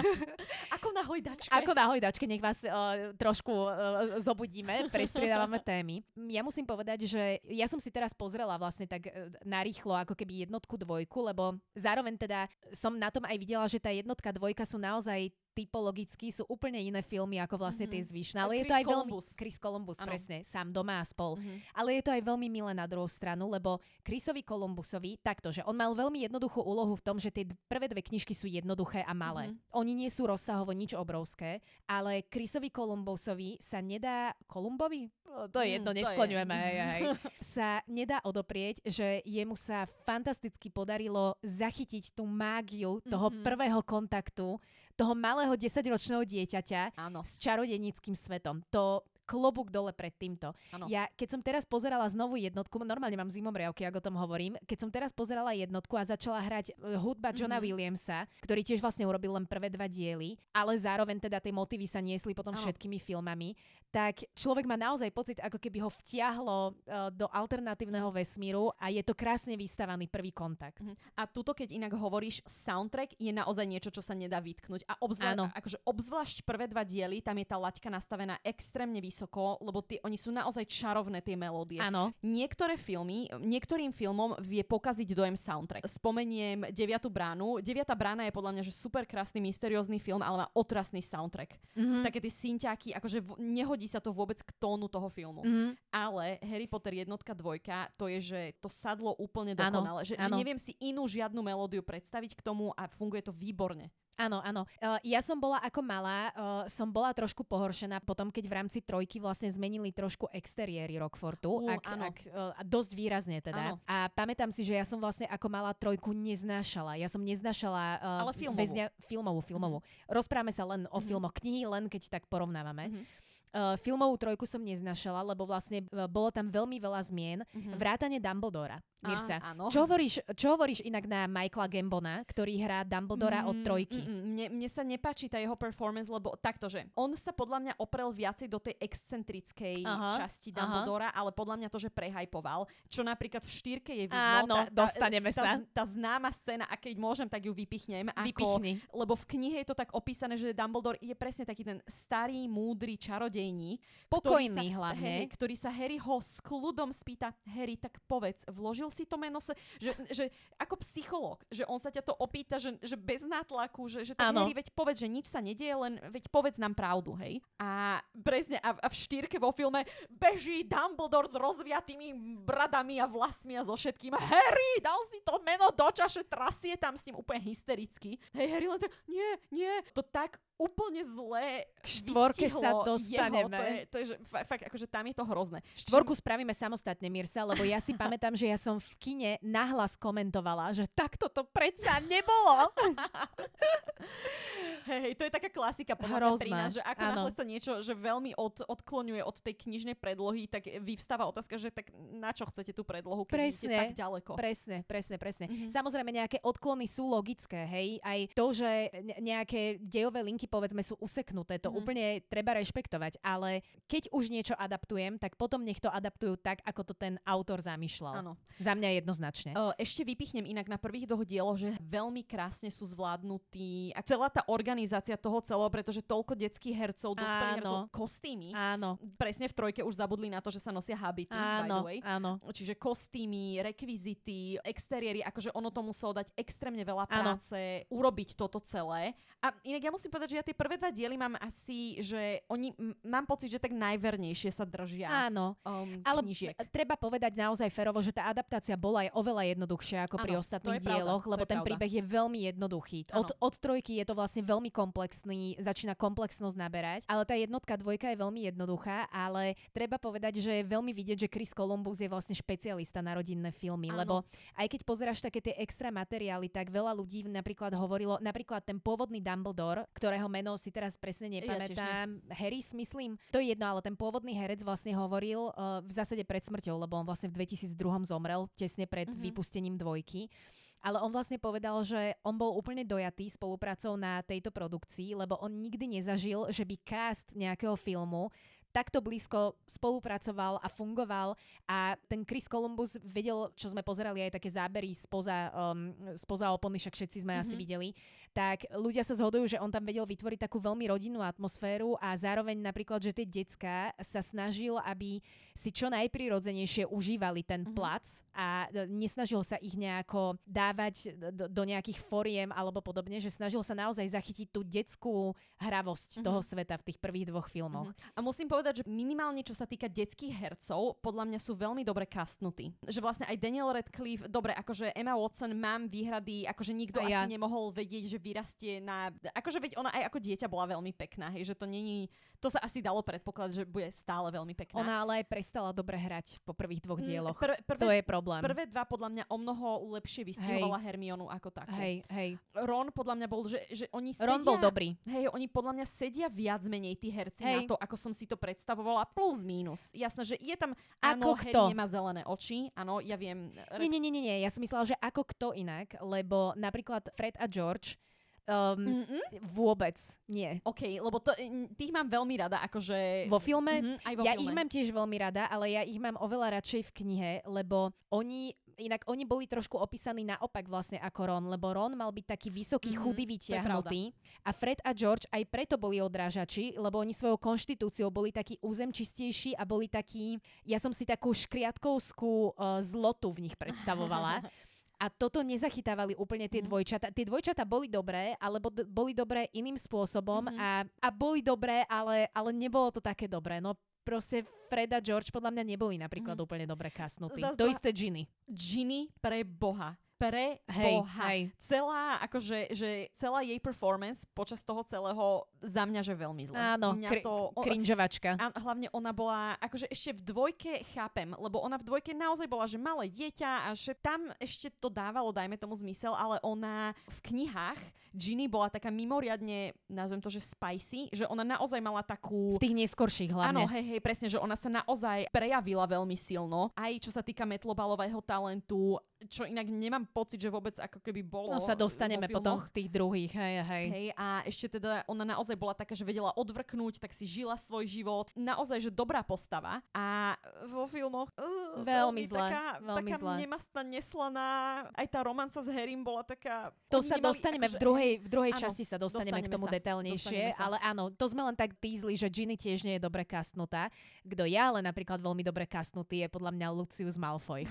Ako na hojdačke. Ako na hojdačke, nech vás uh, trošku uh, zobudíme, prestriedávame témy. Ja musím povedať, že ja som si teraz pozrela vlastne tak uh, narýchlo ako keby jednotku, dvojku, lebo zároveň teda som na tom aj videla, že tá jednotka, dvojka sú naozaj typologicky sú úplne iné filmy ako vlastne mm-hmm. tie zvyšné. Ale Chris je to aj Columbus. veľmi... Chris Columbus, Áno. presne. Sám doma a spol. Mhm. Ale je to aj veľmi milé na druhú stranu, lebo Chrisovi Columbusovi, takto, že on mal veľmi jednoduchú úlohu v tom, že tie prvé dve knižky sú jednoduché a malé. Mhm. Oni nie sú rozsahovo nič obrovské, ale Chrisovi Columbusovi sa nedá... Kolumbovi? O, To je Mm, jedno, je. neskloňujeme. Hej, hej. sa nedá odoprieť, že jemu sa fantasticky podarilo zachytiť tú mágiu toho Mhm. prvého kontaktu, toho malého desaťročného dieťaťa Áno, s čarodenickým svetom. To klobúk dole pred týmto. áno. Ja, keď som teraz pozerala znovu jednotku, normálne mám zimomriavky, ak o tom hovorím, keď som teraz pozerala jednotku a začala hrať e, hudba Johna Mhm. Williamsa, ktorý tiež vlastne urobil len prvé dva diely, ale zároveň teda tie motívy sa niesli potom Áno. všetkými filmami, tak človek má naozaj pocit, ako keby ho vtiahlo e, do alternatívneho vesmíru a je to krásne vystavaný prvý kontakt. Mhm. A tuto, keď inak hovoríš soundtrack, je naozaj niečo, čo sa nedá vytknúť. A obzvlášť, akože obzvlášť prvé dva diely, tam je tá laťka nastavená extrémne vysoko, lebo tie, oni sú naozaj čarovné, tie melódie. Áno, Niektoré filmy, niektorým filmom vie pokaziť dojem soundtrack. Spomeniem Deviatu bránu. Deviata brána je podľa mňa že super krásny, mysteriózny film, ale má otrasný soundtrack. mhm. Také tie synťáky, akože v, nehodí sa to vôbec k tónu toho filmu. Mhm. Ale Harry Potter jednotka, dvojka, to je, že to sadlo úplne Áno, dokonale. Že, že áno. neviem si inú žiadnu melódiu predstaviť k tomu a funguje to výborne. Áno, áno. Uh, ja som bola ako malá, uh, som bola trošku pohoršená potom, keď v rámci trojky vlastne zmenili trošku exteriéry Rockfortu. Ú, ak, áno. ak, uh, dosť výrazne teda. Áno. A pamätám si, že ja som vlastne ako malá trojku neznášala. Ja som neznášala uh, Ale filmovú. väzňa, filmovú, filmovú. Rozprávame sa len o Mhm. filmoch, knihy len keď tak porovnávame. Mhm. Uh, filmovú trojku som neznášala, lebo vlastne uh, bolo tam veľmi veľa zmien. Mhm. Vrátane Dumbledora. Mirsa. Á, áno. Čo hovoríš, čo hovoríš inak na Michaela Gambona, ktorý hrá Dumbledora od Mm, trojky? mm, mm, Mne, mne sa nepáči tá jeho performance, lebo takto, že on sa podľa mňa oprel viacej do tej excentrickej Aha, časti Dumbledora, ale podľa mňa to, že prehajpoval, čo napríklad v štýrke je vidno. Áno, dostaneme tá, sa. Tá, tá známa scéna, a keď môžem, tak ju vypichnem. Ako, Vypichni. lebo v knihe je to tak opísané, že Dumbledore je presne taký ten starý, múdry čarodejník. Ktorý Pokojný sa, hlavne. Harry, ktorý sa Harryho s kľudom spýta, Harry, tak povedz, vložil si to meno, že, že ako psychológ, že on sa ťa to opýta, že, že bez nátlaku, že, že tak. Harry, veď povedz, že nič sa nedieje, len veď povedz nám pravdu, hej. A presne, a, a v štýrke vo filme beží Dumbledore s rozviatými bradami a vlasmi a so všetkým. Harry, dal si to meno do čaše, trasie tam s ním úplne hystericky. Hej, Harry len tak, nie, nie, to tak úplne zlé štvorke sa vystiahlo dostaneme. To je, to je že, fa- fakt, akože tam je to hrozné. Štvorku spravíme samostatne, Mirsa, lebo ja si pamätám, že ja som v kine nahlas komentovala, že takto to predsa nebolo. Hej, hej, to je taká klasika podľa pri nás, že ako áno. náhle sa niečo že veľmi od, odklonuje od tej knižnej predlohy, tak vyvstáva otázka, že tak na čo chcete tú predlohu, keď Presne, tak ďaleko. Presne, presne, presne. Mhm. Samozrejme, nejaké odklony sú logické, hej. Aj to, že ne- nejaké dejové linky, povedzme, sú useknuté, to Mhm. úplne treba rešpektovať. Ale keď už niečo adaptujem, tak potom nech to adaptujú tak, ako to ten autor zamýšľal. Áno. Za mňa jednoznačne. Ešte vypichnem inak na prvých dvoch dieloch, že veľmi krásne sú zvládnutí a celá tá organizácia toho celého, pretože toľko detských hercov, dospelých Áno. hercov, kostýmy. Áno, Presne v trojke už zabudli na to, že sa nosia habity, by the áno, way. áno. Čiže kostýmy, rekvizity, exteriéry, akože ono to muselo dať extrémne veľa Áno. práce, urobiť toto celé. A inak ja musím povedať, že ja tie prvé dva diely mám asi, že oni, mám pocit, že tak najvernejšie sa držia Áno. um, Ale treba povedať naozaj ferovo, že tá adaptácia bola aj oveľa jednoduchšia ako pri Áno, to ostatných pravda, dieloch, to lebo ten pravda. príbeh je veľmi jednoduchý. Od, Áno. od trojky je to vlastne veľmi komplexný, začína komplexnosť naberať, ale tá jednotka, dvojka je veľmi jednoduchá, ale treba povedať, že je veľmi vidieť, že Chris Columbus je vlastne špecialista na rodinné filmy, Áno. lebo aj keď pozeráš také tie extra materiály, tak veľa ľudí napríklad hovorilo, napríklad ten pôvodný Dumbledore, ktorého meno si teraz presne Ja tiež nepamätám, Harris myslím, to je jedno, ale ten pôvodný herec vlastne hovoril uh, v zásade pred smrťou, lebo on vlastne v 2002 zomrel, tesne pred Mhm. vypustením dvojky. Ale on vlastne povedal, že on bol úplne dojatý spoluprácou na tejto produkcii, lebo on nikdy nezažil, že by cast nejakého filmu takto blízko spolupracoval a fungoval a ten Chris Columbus vedel, čo sme pozerali aj také zábery spoza, um, spoza opony, však všetci sme mm-hmm. asi videli, tak ľudia sa zhodujú, že on tam vedel vytvoriť takú veľmi rodinnú atmosféru a zároveň napríklad, že tie decka sa snažil, aby si čo najprirodzenejšie užívali ten mm-hmm. plac a nesnažil sa ich nejako dávať do, do nejakých foriem alebo podobne, že snažil sa naozaj zachytiť tú detskú hravosť mm-hmm. toho sveta v tých prvých dvoch filmoch. Mm-hmm. A musím povedať, že minimálne čo sa týka detských hercov, podľa mňa sú veľmi dobre kastnutí. Že vlastne aj Daniel Radcliffe, dobre, akože Emma Watson mám výhrady, akože nikto ja. asi nemohol vedieť, že vyrastie na... Akože veď ona aj ako dieťa bola veľmi pekná, hej, že to není... To sa asi dalo predpokladať, že bude stále veľmi pekná. Ona ale aj prestala dobre hrať po prvých dvoch mm, dieloch. Prv, prvé, to je problém. Prvé dva podľa mňa o mnoho lepšie vystihovala Hermionu ako takú. Hej, hej. Ron podľa mňa bol, že, že oni sedia... Ron bol dobrý. Hej, oni podľa mňa sedia viac menej tí herci hej. na to, ako som si to predstavovala, plus minus. Jasné, že je tam... Áno, ako Harry kto? nemá zelené oči, áno, ja viem... Nie, nie, nie, nie, ja som myslela, že ako kto inak, lebo napríklad Fred a George Um, Mm-mm. Vôbec nie. OK, lebo to, tých mám veľmi rada, akože... Vo filme? Mm-hmm, aj vo ja filme. ich mám tiež veľmi rada, ale ja ich mám oveľa radšej v knihe, lebo oni inak oni boli trošku opísaní naopak vlastne ako Ron, lebo Ron mal byť taký vysoký, mm-hmm, chudý, vytiahnutý a Fred a George aj preto boli odrážači, lebo oni svojou konštitúciou boli takí územčistejší a boli takí, ja som si takú škriatkovskú uh, zlotu v nich predstavovala. A toto nezachytávali úplne tie mm. dvojčata. Tie dvojčata boli dobré, alebo d- boli dobré iným spôsobom mm-hmm. a, a boli dobré, ale, ale nebolo to také dobré. No proste Fred a George podľa mňa neboli napríklad mm. úplne dobre kasnutí. Zas to isté Ginny. Ginny pre Boha pre hej, Boha. Hej. Celá, akože, že celá jej performance počas toho celého za mňa, že veľmi zle. Áno, mňa kri- to, cringeovačka. A hlavne ona bola, akože ešte v dvojke chápem, lebo ona v dvojke naozaj bola, že malé dieťa a že tam ešte to dávalo, dajme tomu zmysel, ale ona v knihách Ginny bola taká mimoriadne, nazvem to, že spicy, že ona naozaj mala takú... V tých neskorších hlavne. Áno, hej, hej, presne, že ona sa naozaj prejavila veľmi silno, aj čo sa týka metlobalového talentu, čo inak nemám pocit, že vôbec ako keby bolo No sa dostaneme potom v tých druhých, hej, hej. Hej, a ešte teda ona naozaj bola taká, že vedela odvrknúť, tak si žila svoj život. Naozaj, že dobrá postava. A vo filmoch uh, veľmi, veľmi zle. Taká, veľmi taká zle. nemastná, neslaná. Aj tá romanca s Harrym bola taká... To sa nemali, dostaneme akože, v druhej v druhej áno, časti sa dostaneme, dostaneme k tomu sa, detailnejšie, ale áno, to sme len tak týzli, že Ginny tiež nie je dobre kastnutá. Kto ja ale napríklad veľmi dobre kastnutý je podľa mňa Lucius Malfoy.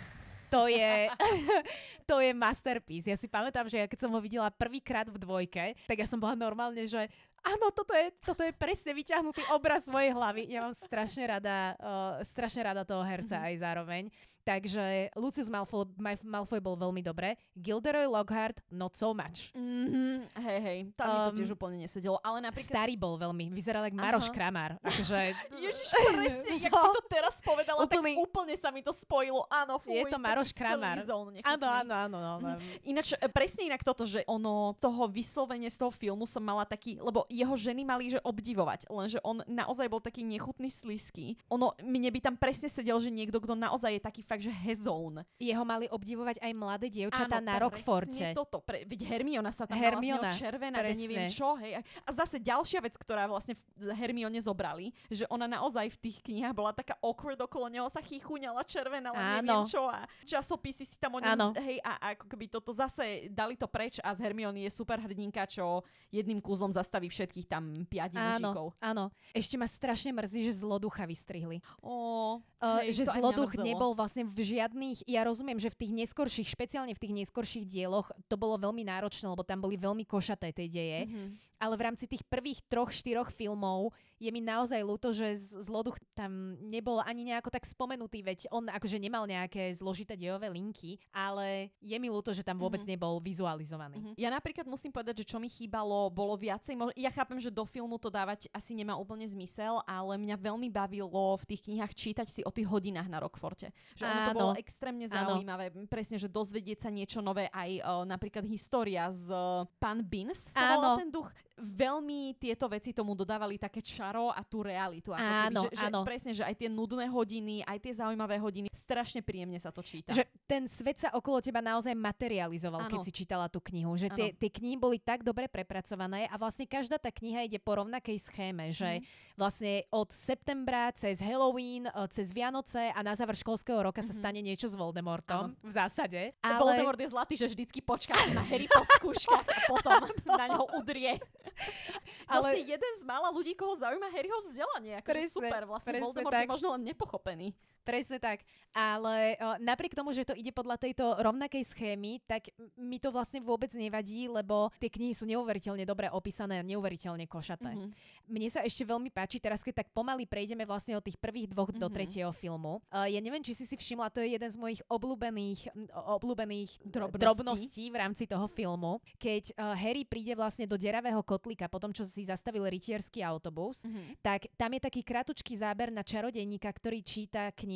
To je, to je masterpiece. Ja si pamätám, že ja keď som ho videla prvýkrát v dvojke, tak ja som bola normálne, že áno, toto je, toto je presne vyťahnutý obraz svojej hlavy. Ja mám strašne rada, uh, strašne rada toho herca mm-hmm. aj zároveň. Takže Lucius Malfoy, Malfoy bol veľmi dobré. Gilderoy Lockhart, not so much. Mm-hmm. Hej, hej, tam um, mi to um, tiež úplne nesedelo. Ale napríklad... Starý bol veľmi, vyzeral ako Maroš Kramár. Akože... Ježiš, presne, jak no. si to teraz povedala, úplný... tak úplne sa mi to spojilo. Áno, fuj, Je to Maroš Kramár. Áno, áno, áno. áno. Mm. Ináč, e, presne inak toto, že ono, toho vyslovene z toho filmu som mala taký, lebo jeho ženy mali, že obdivovať, lenže on naozaj bol taký nechutný, slisky. Ono, mne by tam presne sedel, že niekto, kto naozaj je taký fakt že hezón. Jeho mali obdivovať aj mladé dievčatá na Rockforte. toto. Pre, veď Hermiona sa tam Hermiona, červená, presne. neviem čo. Hej. A zase ďalšia vec, ktorá vlastne v Hermione zobrali, že ona naozaj v tých knihách bola taká awkward, okolo neho sa chichuňala červená, ale neviem čo. A časopisy si tam o ňom, hej, a, a ako keby toto zase dali to preč a z Hermiony je super hrdinka, čo jedným kúzom zastaví všetkých tam piati áno, mužikov. Áno, ešte ma strašne mrzí, že zloducha vystrihli. Ó, uh, hej, že zloduch nebol vlastne v žiadnych, ja rozumiem, že v tých neskorších, špeciálne v tých neskorších dieloch, to bolo veľmi náročné, lebo tam boli veľmi košaté tie deje. Mm-hmm. Ale v rámci tých prvých troch, štyroch filmov je mi naozaj ľúto, že Zloduch tam nebol ani nejako tak spomenutý, veď on akože nemal nejaké zložité dejové linky, ale je mi ľúto, že tam vôbec mm-hmm. nebol vizualizovaný. Mm-hmm. Ja napríklad musím povedať, že čo mi chýbalo, bolo viacej, ja chápem, že do filmu to dávať asi nemá úplne zmysel, ale mňa veľmi bavilo v tých knihách čítať si o tých hodinách na Rockforte. Že ono to bolo extrémne zaujímavé, Áno. presne, že dozvedieť sa niečo nové, aj uh, napríklad história z uh, Pán Beans sa volal ten duch veľmi tieto veci tomu dodávali také čaro a tú realitu. Ako áno, keby, že, áno. Že presne, že aj tie nudné hodiny, aj tie zaujímavé hodiny, strašne príjemne sa to číta. Že ten svet sa okolo teba naozaj materializoval, ano. keď si čítala tú knihu. Že tie, tie knihy boli tak dobre prepracované a vlastne každá tá kniha ide po rovnakej schéme, že mm. vlastne od septembra cez Halloween, e, cez Vianoce a na záver školského roka mm-hmm. sa mhm. stane niečo s Voldemortom. Ano. V zásade. Ale... Voldemort je zlatý, že vždycky počká na Harry po skúškach a potom na ňo udrie. Ale si jeden z mála ľudí, koho zaujíma Harryho vzdelanie. Akože super, vlastne Voldemort tak. je možno len nepochopený. Presne tak. Ale uh, napriek tomu, že to ide podľa tejto rovnakej schémy, tak mi to vlastne vôbec nevadí, lebo tie knihy sú neuveriteľne dobre opísané a neuveriteľne košaté. Mm-hmm. Mne sa ešte veľmi páči, teraz keď tak pomaly prejdeme vlastne od tých prvých dvoch mm-hmm. do tretieho filmu. Uh, ja neviem, či si si všimla, to je jeden z mojich obľúbených, obľúbených drobností. drobností v rámci toho filmu. Keď uh, Harry príde vlastne do deravého kotlíka po tom, čo si zastavil rytierský autobus, mm-hmm. tak tam je taký kratučký záber na čarodejníka, ktorý číta knihy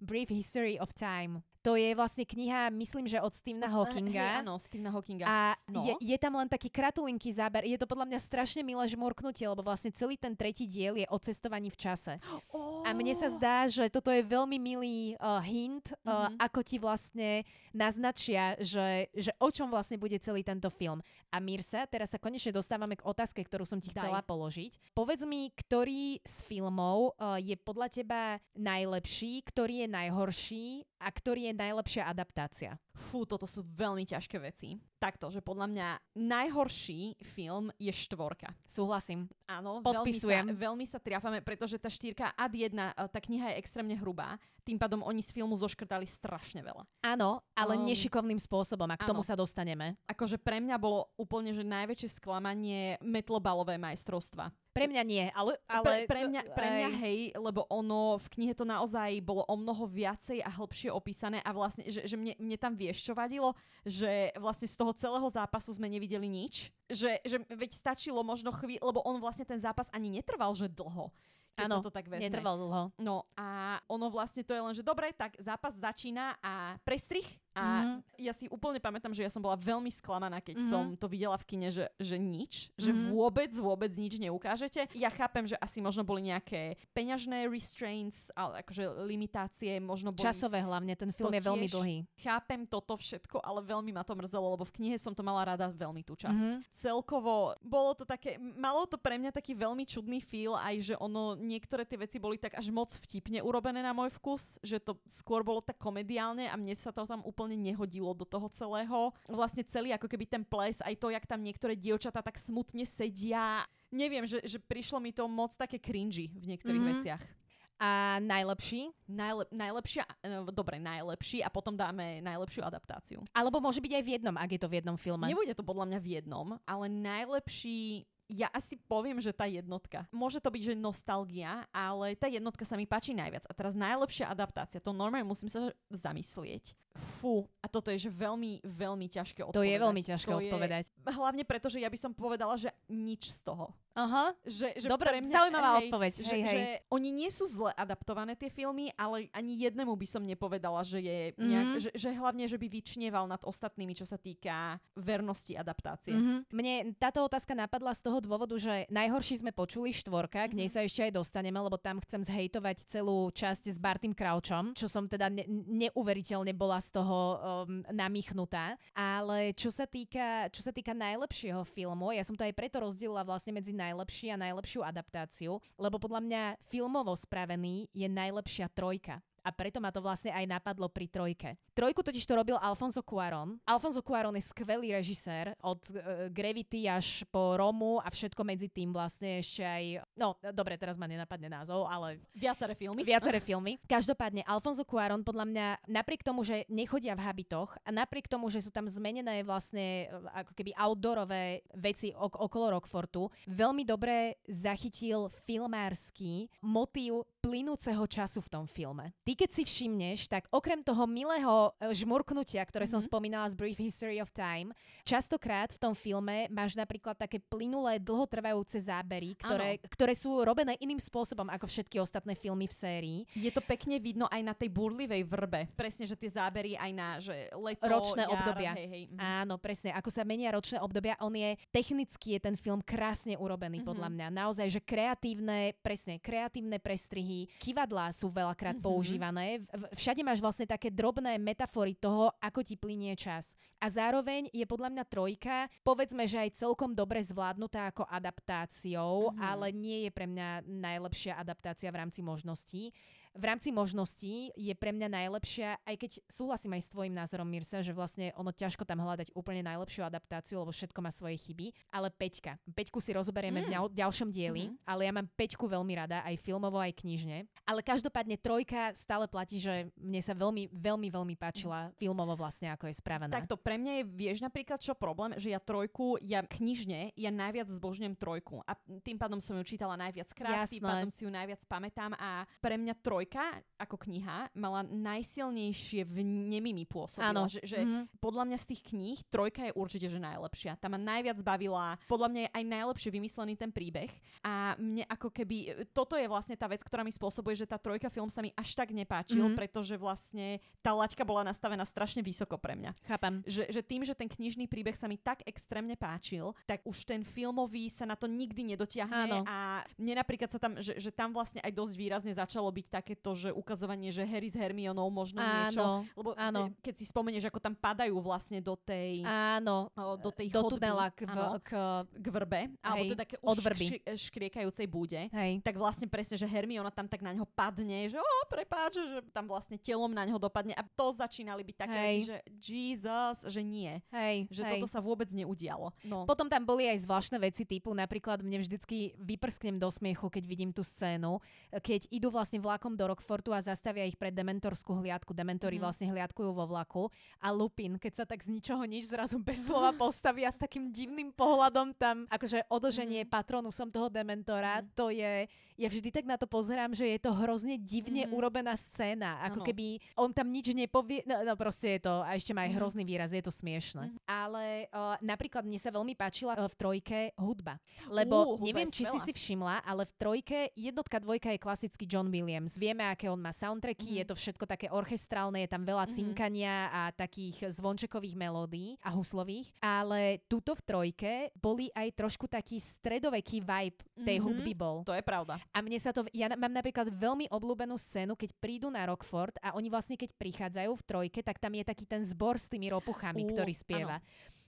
Brief History of Time. To je vlastne kniha, myslím, že od Stephena Hawkinga. Hey, áno, Stephena Hawkinga. A no. je, je tam len taký kratulinký záber. Je to podľa mňa strašne milé žmurknutie, lebo vlastne celý ten tretí diel je o cestovaní v čase. Oh. A mne sa zdá, že toto je veľmi milý uh, hint, uh, mm-hmm. ako ti vlastne naznačia, že, že o čom vlastne bude celý tento film. A Mirsa, teraz sa konečne dostávame k otázke, ktorú som ti Daj. chcela položiť. Povedz mi, ktorý z filmov uh, je podľa teba najlepší, ktorý je najhorší a ktorý je najlepšia adaptácia? Fú, toto sú veľmi ťažké veci. Takto, že podľa mňa najhorší film je štvorka. Súhlasím. Áno, Podpisujem. Veľmi sa, veľmi sa triafame, pretože tá štyrka ad jedna, e, tá kniha je extrémne hrubá. Tým pádom oni z filmu zoškrtali strašne veľa. Áno, ale um, nešikovným spôsobom a k tomu sa dostaneme. Akože pre mňa bolo úplne, že najväčšie sklamanie metlobalové majstrovstva. Pre mňa nie, ale... ale pre, pre, mňa, pre mňa hej, lebo ono v knihe to naozaj bolo o mnoho viacej a hĺbšie opísané a vlastne, že, že mne, mne tam vieš, čo vadilo, že vlastne z toho celého zápasu sme nevideli nič, že, že veď stačilo možno chvíľ, lebo on vlastne ten zápas ani netrval, že dlho keď ano, sa to tak vezme. netrval dlho. No a ono vlastne to je len, že dobre, tak zápas začína a prestrih a mm-hmm. Ja si úplne pamätám, že ja som bola veľmi sklamaná, keď mm-hmm. som to videla v kine, že, že nič, mm-hmm. že mhm. vôbec, vôbec nič neukážete. Ja chápem, že asi možno boli nejaké peňažné restraints, ale akože limitácie, možno boli... Časové hlavne, ten film je veľmi dlhý. Chápem toto všetko, ale veľmi ma to mrzelo, lebo v knihe som to mala rada veľmi tú časť. Mm-hmm. Celkovo bolo to také, malo to pre mňa taký veľmi čudný feel, aj že ono niektoré tie veci boli tak až moc vtipne urobené na môj vkus, že to skôr bolo tak komediálne a mne sa to tam úplne nehodilo do toho celého. Vlastne celý ako keby ten ples, aj to, jak tam niektoré dievčatá tak smutne sedia. Neviem, že, že prišlo mi to moc také cringy v niektorých mm-hmm. veciach. A najlepší? Najlep, najlepšia, no, dobre, najlepší a potom dáme najlepšiu adaptáciu. Alebo môže byť aj v jednom, ak je to v jednom filme. Nebude to podľa mňa v jednom, ale najlepší ja asi poviem, že tá jednotka. Môže to byť, že nostalgia, ale tá jednotka sa mi páči najviac. A teraz najlepšia adaptácia, to normálne musím sa zamyslieť. Fú, a toto je že veľmi, veľmi ťažké odpovedať. To je veľmi ťažké to odpovedať. Je, hlavne preto, že ja by som povedala, že nič z toho. Aha, že, že Dobre, pre mňa, zaujímavá hej, odpoveď. Že, hej, hej. že oni nie sú zle adaptované tie filmy, ale ani jednému by som nepovedala, že je nejak, mm-hmm. že, že hlavne, že by vyčnieval nad ostatnými, čo sa týka vernosti adaptácie. Mm-hmm. Mne táto otázka napadla z toho dôvodu, že najhorší sme počuli štvorka, k nej mm-hmm. sa ešte aj dostaneme, lebo tam chcem zhejtovať celú časť s Bartým Crouchom, čo som teda ne- neuveriteľne bola z toho um, namýchnutá. Ale čo sa týka, čo sa týka najlepšieho filmu, ja som to aj preto rozdielila vlastne medzi najlepší a najlepšiu adaptáciu, lebo podľa mňa filmovo spravený je najlepšia trojka a preto ma to vlastne aj napadlo pri trojke. Trojku totiž to robil Alfonso Cuaron. Alfonso Cuaron je skvelý režisér od uh, Gravity až po Romu a všetko medzi tým vlastne ešte aj... No, dobre, teraz ma nenapadne názov, ale... Viaceré filmy. Viaceré filmy. Každopádne Alfonso Cuaron podľa mňa napriek tomu, že nechodia v habitoch a napriek tomu, že sú tam zmenené vlastne e, ako keby outdoorové veci ok- okolo Rockfortu, veľmi dobre zachytil filmársky motív plynúceho času v tom filme. Ty ty keď si všimneš, tak okrem toho milého e, žmurknutia, ktoré mm-hmm. som Mhm. spomínala z Brief History of Time, častokrát v tom filme máš napríklad také plynulé, dlhotrvajúce zábery, ktoré, ktoré sú robené iným spôsobom ako všetky ostatné filmy v sérii. Je to pekne vidno aj na tej burlivej vrbe. Presne, že tie zábery aj na že leto, Ročné jar, obdobia. Hej, hej. mhm. Áno, presne. Ako sa menia ročné obdobia, on je technicky je ten film krásne urobený Mhm. podľa mňa. Naozaj, že kreatívne, presne, kreatívne prestrihy, kivadlá sú veľakrát Mhm. používané. V- Všade máš vlastne také drobné metafory toho, ako ti plinie čas. A zároveň je podľa mňa trojka, povedzme, že aj celkom dobre zvládnutá ako adaptáciou, Mhm. ale nie je pre mňa najlepšia adaptácia v rámci možností. V rámci možností je pre mňa najlepšia, aj keď súhlasím aj s tvojim názorom, Mirsa, že vlastne ono ťažko tam hľadať úplne najlepšiu adaptáciu, lebo všetko má svoje chyby, ale Peťka. Peťku si rozoberieme v Mm. ďal- ďalšom dieli, Mhm. ale ja mám Peťku veľmi rada, aj filmovo, aj knižne. Ale každopádne trojka stále platí, že mne sa veľmi, veľmi, veľmi páčila filmovo vlastne, ako je správaná. Takto pre mňa je, vieš napríklad čo problém, že ja trojku, ja knižne, ja najviac zbožňujem trojku a tým pádom som ju čítala najviac krát, tým Jasné. pádom si ju najviac pamätám a pre mňa trojka ako kniha mala najsilnejšie vnemy mi pôsobila, Áno. že, že Mhm. podľa mňa z tých kníh trojka je určite že najlepšia. Tá ma najviac bavila, podľa mňa je aj najlepšie vymyslený ten príbeh a mne ako keby, toto je vlastne tá vec, ktorá mi spôsobuje, že tá trojka film sa mi až tak nepáčil, Mhm. pretože vlastne tá laťka bola nastavená strašne vysoko pre mňa Chápam. že, že tým, že ten knižný príbeh sa mi tak extrémne páčil, tak už ten filmový sa na to nikdy nedotiahne Áno. a mne napríklad sa tam, že, že tam vlastne aj dosť výrazne začalo byť takéto, že ukazovanie, že Harry s Hermionou možno niečo, Áno, lebo áno. e, keď si spomenieš, ako tam padajú vlastne do tej áno. o, do tej Do chodby, tunela k, v, áno, k, k vrbe, alebo teda od už vrby. škri- škriekajúcej bude, hej. tak vlastne presne, že Hermiona tam tak na neho padne, že o, prepáč, že tam vlastne telom na neho dopadne a to začínali byť také Hej. že Jesus, že nie. Hej, Že hej. toto sa vôbec neudialo. No. Potom tam boli aj zvláštne veci typu, napríklad mne vždycky vyprsknem do smiechu, keď vidím tú scénu, keď idú vlastne vlakom do Rockfortu a zastavia ich pred dementorskú hliadku. Dementori Mhm. vlastne hliadkujú vo vlaku a Lupin, keď sa tak z ničoho nič zrazu bez slova postaví a s takým divným pohľadom tam akože odoženie Mhm. patronusom toho dementora, Mhm. to je, ja vždy tak na to pozerám, že je to hrozne divne Mhm. urobená scéna, ako Áno. keby on tam nič nepovie, no, no proste je to, a ešte má aj Mhm. hrozný výraz, je to smiešne. Mhm. Ale uh, napríklad mne sa veľmi páčila uh, v trojke hudba. Lebo Ú, hudba neviem, či si si všimla, ale v trojke jednotka, dvojka je klasický John Williams. Vieme, aké on má soundtracky, Mhm. je to všetko také orchestrálne, je tam veľa Mhm. cinkania a takých zvončekových melódií a huslových. Ale tuto v trojke boli aj trošku taký stredoveký vibe tej Mhm. hudby bol. To je pravda. A mne sa to, ja mám napríklad veľmi obľúbenú scénu, keď prídu na Rockford a oni vlastne keď prichádzajú v trojke, tak tam je taký ten zbor s tými ropuchami, Ú, ktorý spieva.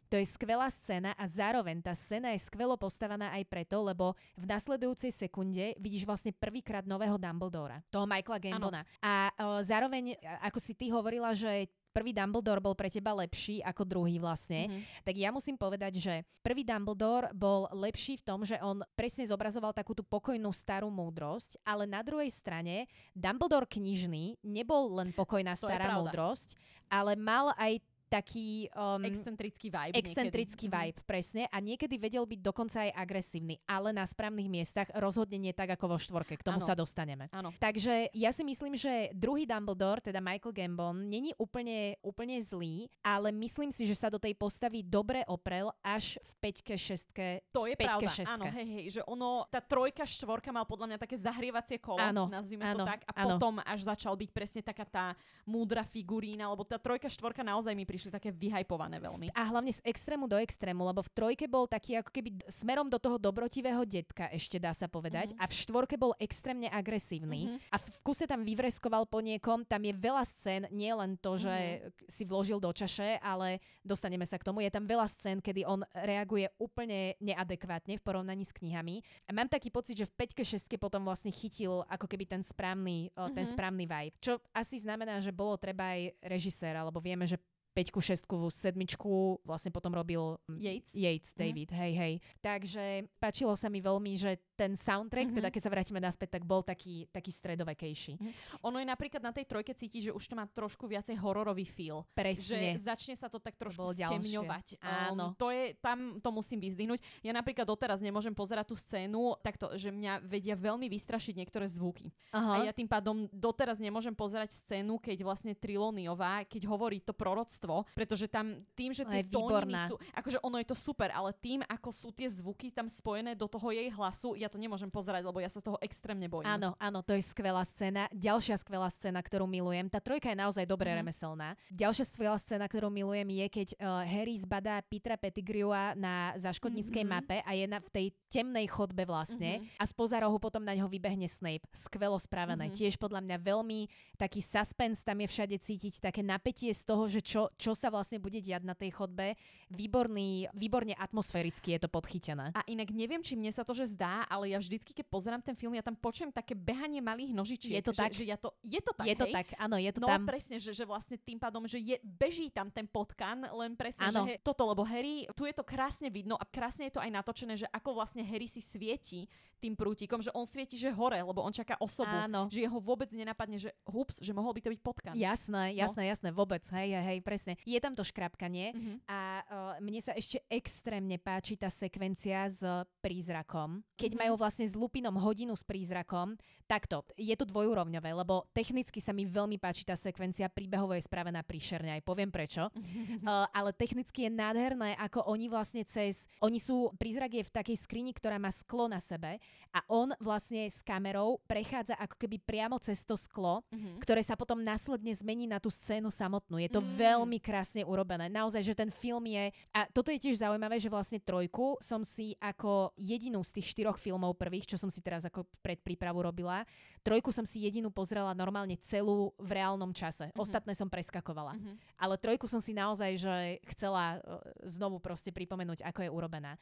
To je skvelá scéna a zároveň tá scéna je skvelo postavaná aj preto, lebo v nasledujúcej sekunde vidíš vlastne prvýkrát nového Dumbledora, toho Michaela Gambona. A o, zároveň, ako si ty hovorila, že prvý Dumbledore bol pre teba lepší ako druhý vlastne, Mhm. tak ja musím povedať, že prvý Dumbledore bol lepší v tom, že on presne zobrazoval takú tú pokojnú starú múdrosť, ale na druhej strane Dumbledore knižný nebol len pokojná stará múdrosť, ale mal aj taký um, Excentrický vibe. excentrický niekedy. Mhm. vibe, presne. A niekedy vedel byť dokonca aj agresívny, ale na správnych miestach rozhodne nie tak ako vo štvorke. K tomu Áno. sa dostaneme. Áno. Takže ja si myslím, že druhý Dumbledore, teda Michael Gambon, není úplne, úplne zlý, ale myslím si, že sa do tej postavy dobre oprel až v 5 šestke. To je pravda, šestke. áno, hej, hej, že ono, tá trojka, štvorka mal podľa mňa také zahrievacie kolo, Áno, nazvime áno, to tak, a áno. potom až začal byť presne taká tá múdra figurína, lebo tá trojka, štvorka naozaj mi prišli také vyhajpované veľmi. A hlavne z extrému do extrému, lebo v trojke bol taký ako keby smerom do toho dobrotivého detka, ešte dá sa povedať, Mhm. a v štvorke bol extrémne agresívny. Mhm. A v kuse tam vyvreskoval po niekom, tam je veľa scén, nie len to, že Mhm. si vložil do čaše, ale dostaneme sa k tomu, je tam veľa scén, kedy on reaguje úplne neadekvátne v porovnaní s knihami. A mám taký pocit, že v 5 6 potom vlastne chytil ako keby ten správny, o, ten správny vibe. Čo asi znamená, že bolo treba aj režiséra, lebo vieme, že peťku, šestku, sedmičku vlastne potom robil Yates, Yates David, mm. hej, hej. Takže páčilo sa mi veľmi, že ten soundtrack, mm-hmm. teda keď sa vrátime naspäť, tak bol taký, taký stredovekejší. Mm-hmm. Ono je napríklad na tej trojke cíti, že už to má trošku viacej hororový feel. Presne. Že začne sa to tak trošku to stemňovať. Áno. Um, to je, tam to musím vyzdvihnúť. Ja napríklad doteraz nemôžem pozerať tú scénu takto, že mňa vedia veľmi vystrašiť niektoré zvuky. Aha. A ja tým pádom doteraz nemôžem pozerať scénu, keď vlastne Triloniová, keď hovorí to proroctvo, pretože tam tým, že tie tóny sú, akože ono je to super, ale tým, ako sú tie zvuky tam spojené do toho jej hlasu, ja to nemôžem pozerať, lebo ja sa toho extrémne bojím. Áno, áno, to je skvelá scéna. Ďalšia skvelá scéna, ktorú milujem. Tá trojka je naozaj dobre mm. remeselná. Ďalšia skvelá scéna, ktorú milujem, je, keď uh, Harry zbadá Petra Pettigrewa na zaškodníckej mm-hmm. mape a je na, v tej temnej chodbe vlastne mm-hmm. a spoza rohu potom na ňo vybehne Snape. Skvelo spravené. Mm-hmm. Tiež podľa mňa veľmi taký suspense, tam je všade cítiť také napätie z toho, že čo, čo sa vlastne bude diať na tej chodbe. Výborný, výborne atmosféricky je to podchytené. A inak neviem, či mne sa to že zdá, ale ja vždycky, keď pozerám ten film, ja tam počujem také behanie malých nožičiek. Je to že, tak? Že ja to, je to tak, Je to hej? tak, áno, je to no, tam. presne, že, že vlastne tým pádom, že je, beží tam ten potkan, len presne, ano. že he, toto, lebo Harry, tu je to krásne vidno a krásne je to aj natočené, že ako vlastne Harry si svieti tým prútikom, že on svieti, že hore, lebo on čaká osobu, Áno. že jeho vôbec nenapadne, že hups, že mohol by to byť potkan. Jasné, no. jasné, no. jasné, vôbec, hej, hej, presne. Je tam to škrapkanie uh-huh. a uh, mne sa ešte extrémne páči tá sekvencia s prízrakom. Keď uh-huh. majú vlastne s Lupinom hodinu s prízrakom, takto, je to dvojúrovňové, lebo technicky sa mi veľmi páči tá sekvencia, príbehovo je spravená príšerne, aj poviem prečo, uh, ale technicky je nádherné, ako oni vlastne cez, oni sú, prízrak je v takej skrini, ktorá má sklo na sebe a on vlastne s kamerou prechádza ako keby priamo cez to sklo, mm-hmm. ktoré sa potom následne zmení na tú scénu samotnú. Je to mm. veľmi krásne urobené. Naozaj, že ten film je... A toto je tiež zaujímavé, že vlastne trojku som si ako jedinú z tých štyroch filmov prvých, čo som si teraz ako predprípravu robila, trojku som si jedinú pozrela normálne celú v reálnom čase. Mm-hmm. Ostatné som preskakovala. Mm-hmm. Ale trojku som si naozaj, že chcela e, znovu proste pripomenúť, ako je urobená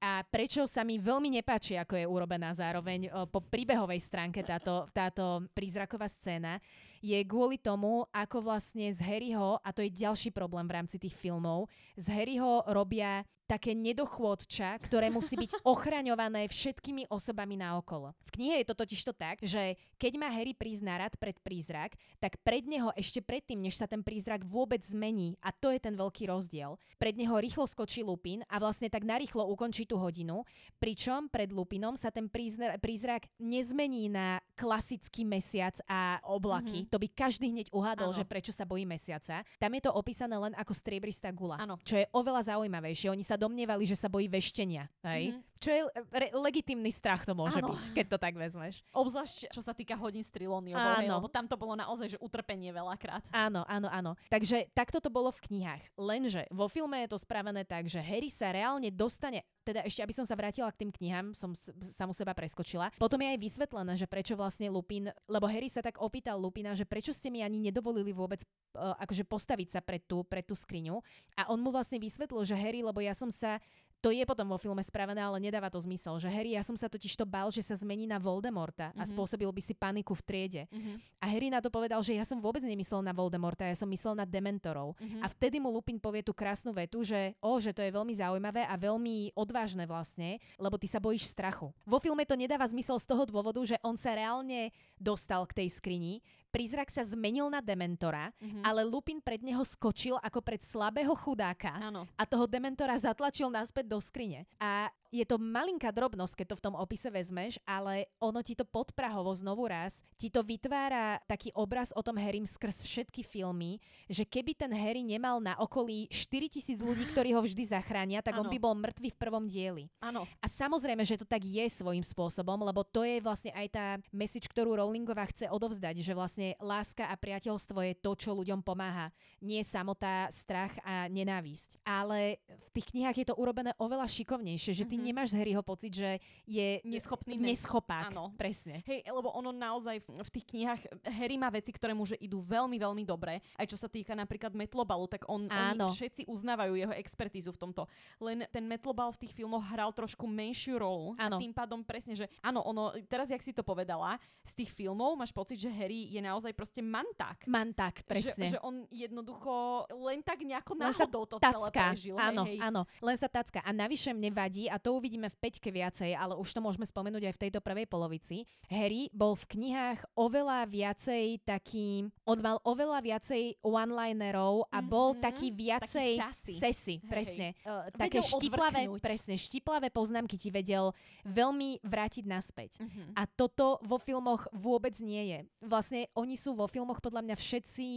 a prečo sa mi veľmi nepáči, ako je urobená zároveň po príbehovej stránke táto, táto prízraková scéna, je kvôli tomu, ako vlastne z Harryho, a to je ďalší problém v rámci tých filmov, z Harryho robia také nedochôdča, ktoré musí byť ochraňované všetkými osobami naokolo. V knihe je to totiž to tak, že keď má Harry prísť na rad pred prízrak, tak pred neho ešte predtým, než sa ten prízrak vôbec zmení, a to je ten veľký rozdiel, pred neho rýchlo skočí Lupin a vlastne tak narýchlo ukončí tú hodinu, pričom pred Lupinom sa ten prízrak nezmení na klasický mesiac a oblaky. Mm-hmm. To by každý hneď uhádol, ano. že prečo sa bojí mesiaca. Tam je to opísané len ako striebristá gula, ano. čo je oveľa zaujímavejšie. Oni sa domnievali, že sa bojí veštenia. Hej? Mm-hmm. Čo je re- legitimný strach to môže Áno. byť, keď to tak vezmeš. Obzvlášť, čo sa týka hodín s trilóniou, lebo tam to bolo naozaj že utrpenie veľakrát. Áno, áno, áno. Takže takto to bolo v knihách. Lenže vo filme je to spravené tak, že Harry sa reálne dostane teda ešte, aby som sa vrátila k tým knihám, som samu seba preskočila. Potom je aj vysvetlené, že prečo vlastne Lupin, lebo Harry sa tak opýtal Lupina, že prečo ste mi ani nedovolili vôbec uh, akože postaviť sa pred tú, pred tú skriňu. A on mu vlastne vysvetlil, že Harry, lebo ja som sa to je potom vo filme spravené, ale nedáva to zmysel. Že Harry, ja som sa totiž to bál, že sa zmení na Voldemorta mm-hmm. a mhm. spôsobil by si paniku v triede. Mm-hmm. A Harry na to povedal, že ja som vôbec nemyslel na Voldemorta, ja som myslel na Dementorov. Mm-hmm. A vtedy mu Lupin povie tú krásnu vetu, že o, že to je veľmi zaujímavé a veľmi odvážne vlastne, lebo ty sa bojíš strachu. Vo filme to nedáva zmysel z toho dôvodu, že on sa reálne dostal k tej skrini, prízrak sa zmenil na dementora, mm-hmm. ale Lupin pred neho skočil ako pred slabého chudáka ano. a toho dementora zatlačil naspäť do skrine. A je to malinká drobnosť, keď to v tom opise vezmeš, ale ono ti to podprahovo znovu raz, ti to vytvára taký obraz o tom Harrym skrz všetky filmy, že keby ten Harry nemal na okolí 4000 ľudí, ktorí ho vždy zachránia, tak ano. on by bol mŕtvy v prvom dieli. Áno. A samozrejme, že to tak je svojím spôsobom, lebo to je vlastne aj tá message, ktorú Rowlingová chce odovzdať, že vlastne láska a priateľstvo je to, čo ľuďom pomáha. Nie samotá, strach a nenávisť. Ale v tých knihách je to urobené oveľa šikovnejšie, že ty mm-hmm. nemáš z Harryho pocit, že je neschopný, neschopák. Áno. Presne. Hej, lebo ono naozaj v, v tých knihách, Harry má veci, ktoré mu že idú veľmi, veľmi dobre. Aj čo sa týka napríklad Metlobalu, tak on, oni všetci uznávajú jeho expertízu v tomto. Len ten Metlobal v tých filmoch hral trošku menšiu rolu. Áno. A tým pádom presne, že áno, ono, teraz jak si to povedala, z tých filmov máš pocit, že Harry je naozaj proste manták. Manták, presne. Že, že on jednoducho len tak nejako náhodou to tacka. celé prežil. Áno, hej, hej. áno, len sa tacka. A navyše mne vadí, a to uvidíme v peťke viacej, ale už to môžeme spomenúť aj v tejto prvej polovici. Harry bol v knihách oveľa viacej taký, on mal oveľa viacej one-linerov a bol mm-hmm, taký viacej taký sesy, presne. Uh, také štiplavé, presne, štiplavé poznámky ti vedel veľmi vrátiť naspäť. Mm-hmm. A toto vo filmoch vôbec nie je. Vlastne oni sú vo filmoch podľa mňa všetci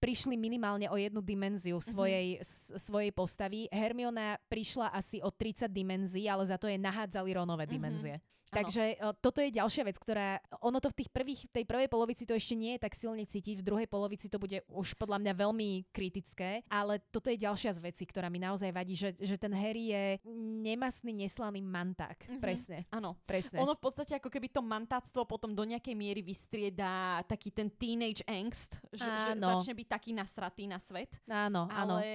prišli minimálne o jednu dimenziu mhm. svojej, mm-hmm. svojej postavy. Hermiona prišla asi o 30 dimenzií, ale za to je nahádzali Ronové mm-hmm. Takže uh, toto je ďalšia vec, ktorá, ono to v tých prvých, tej prvej polovici to ešte nie je tak silne cítiť, v druhej polovici to bude už podľa mňa veľmi kritické, ale toto je ďalšia z vecí, ktorá mi naozaj vadí, že, že ten Harry je nemastný, neslaný manták. Mm-hmm. Presne. Áno. Presne. Ono v podstate ako keby to mantáctvo potom do nejakej miery vystrieda taký ten teenage angst, že, že začne byť taký nasratý na svet. Áno, áno. Ale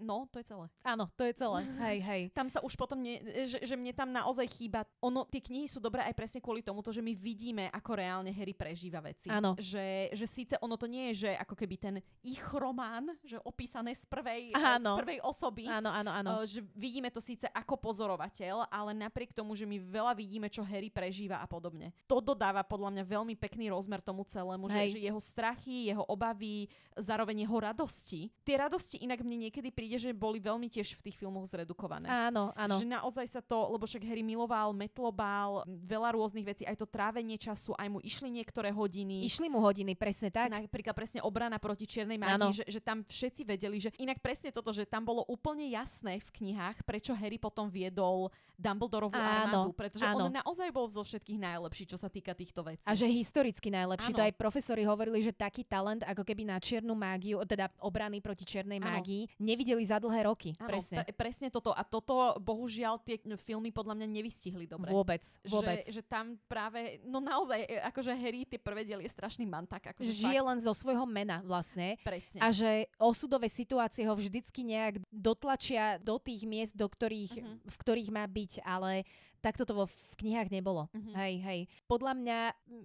no, to je celé. Áno, to je celé. hej, hej. Tam sa už potom, nie, že, že mne tam naozaj chýba, ono, tie knihy sú dobré aj presne kvôli tomu, že my vidíme, ako reálne Harry prežíva veci. Áno. Že, že síce ono to nie je, že ako keby ten ich román, že opísané z prvej, áno. z prvej osoby. Áno, áno, áno. Uh, že vidíme to síce ako pozorovateľ, ale napriek tomu, že my veľa vidíme, čo Harry prežíva a podobne. To dodáva podľa mňa veľmi pekný rozmer tomu celému, že, že jeho strachy, jeho obavy, zároveň jeho radosti. Tie radosti inak mne niekedy príde, že boli veľmi tiež v tých filmoch zredukované. Áno, áno. Že naozaj sa to, lebo však Harry miloval metlobal, veľa rôznych vecí, aj to trávenie času, aj mu išli niektoré hodiny. Išli mu hodiny, presne tak. Napríklad presne obrana proti čiernej mágii, že, že tam všetci vedeli, že inak presne toto, že tam bolo úplne jasné v knihách, prečo Harry potom viedol Dumbledorovú armádu, pretože áno. on naozaj bol zo všetkých najlepší, čo sa týka týchto vecí. A že historicky najlepší. Áno. To aj profesori hovorili, že taký talent, ako keby na čiernu mágiu, teda obrany proti čiernej áno. mágii, nevideli za dlhé roky. Áno, presne. Pre, presne toto. A toto, bohužiaľ, tie filmy podľa mňa nevystihli dobre. Vôbec, vôbec. Že, že tam práve, no naozaj, e, akože Harry tie prvé diely je strašný mantak. Akože Žije fakt. len zo svojho mena vlastne. Presne. A že osudové situácie ho vždycky nejak dotlačia do tých miest, do ktorých, uh-huh. v ktorých má byť, ale takto to vo v knihách nebolo. Uh-huh. Hej, hej. Podľa mňa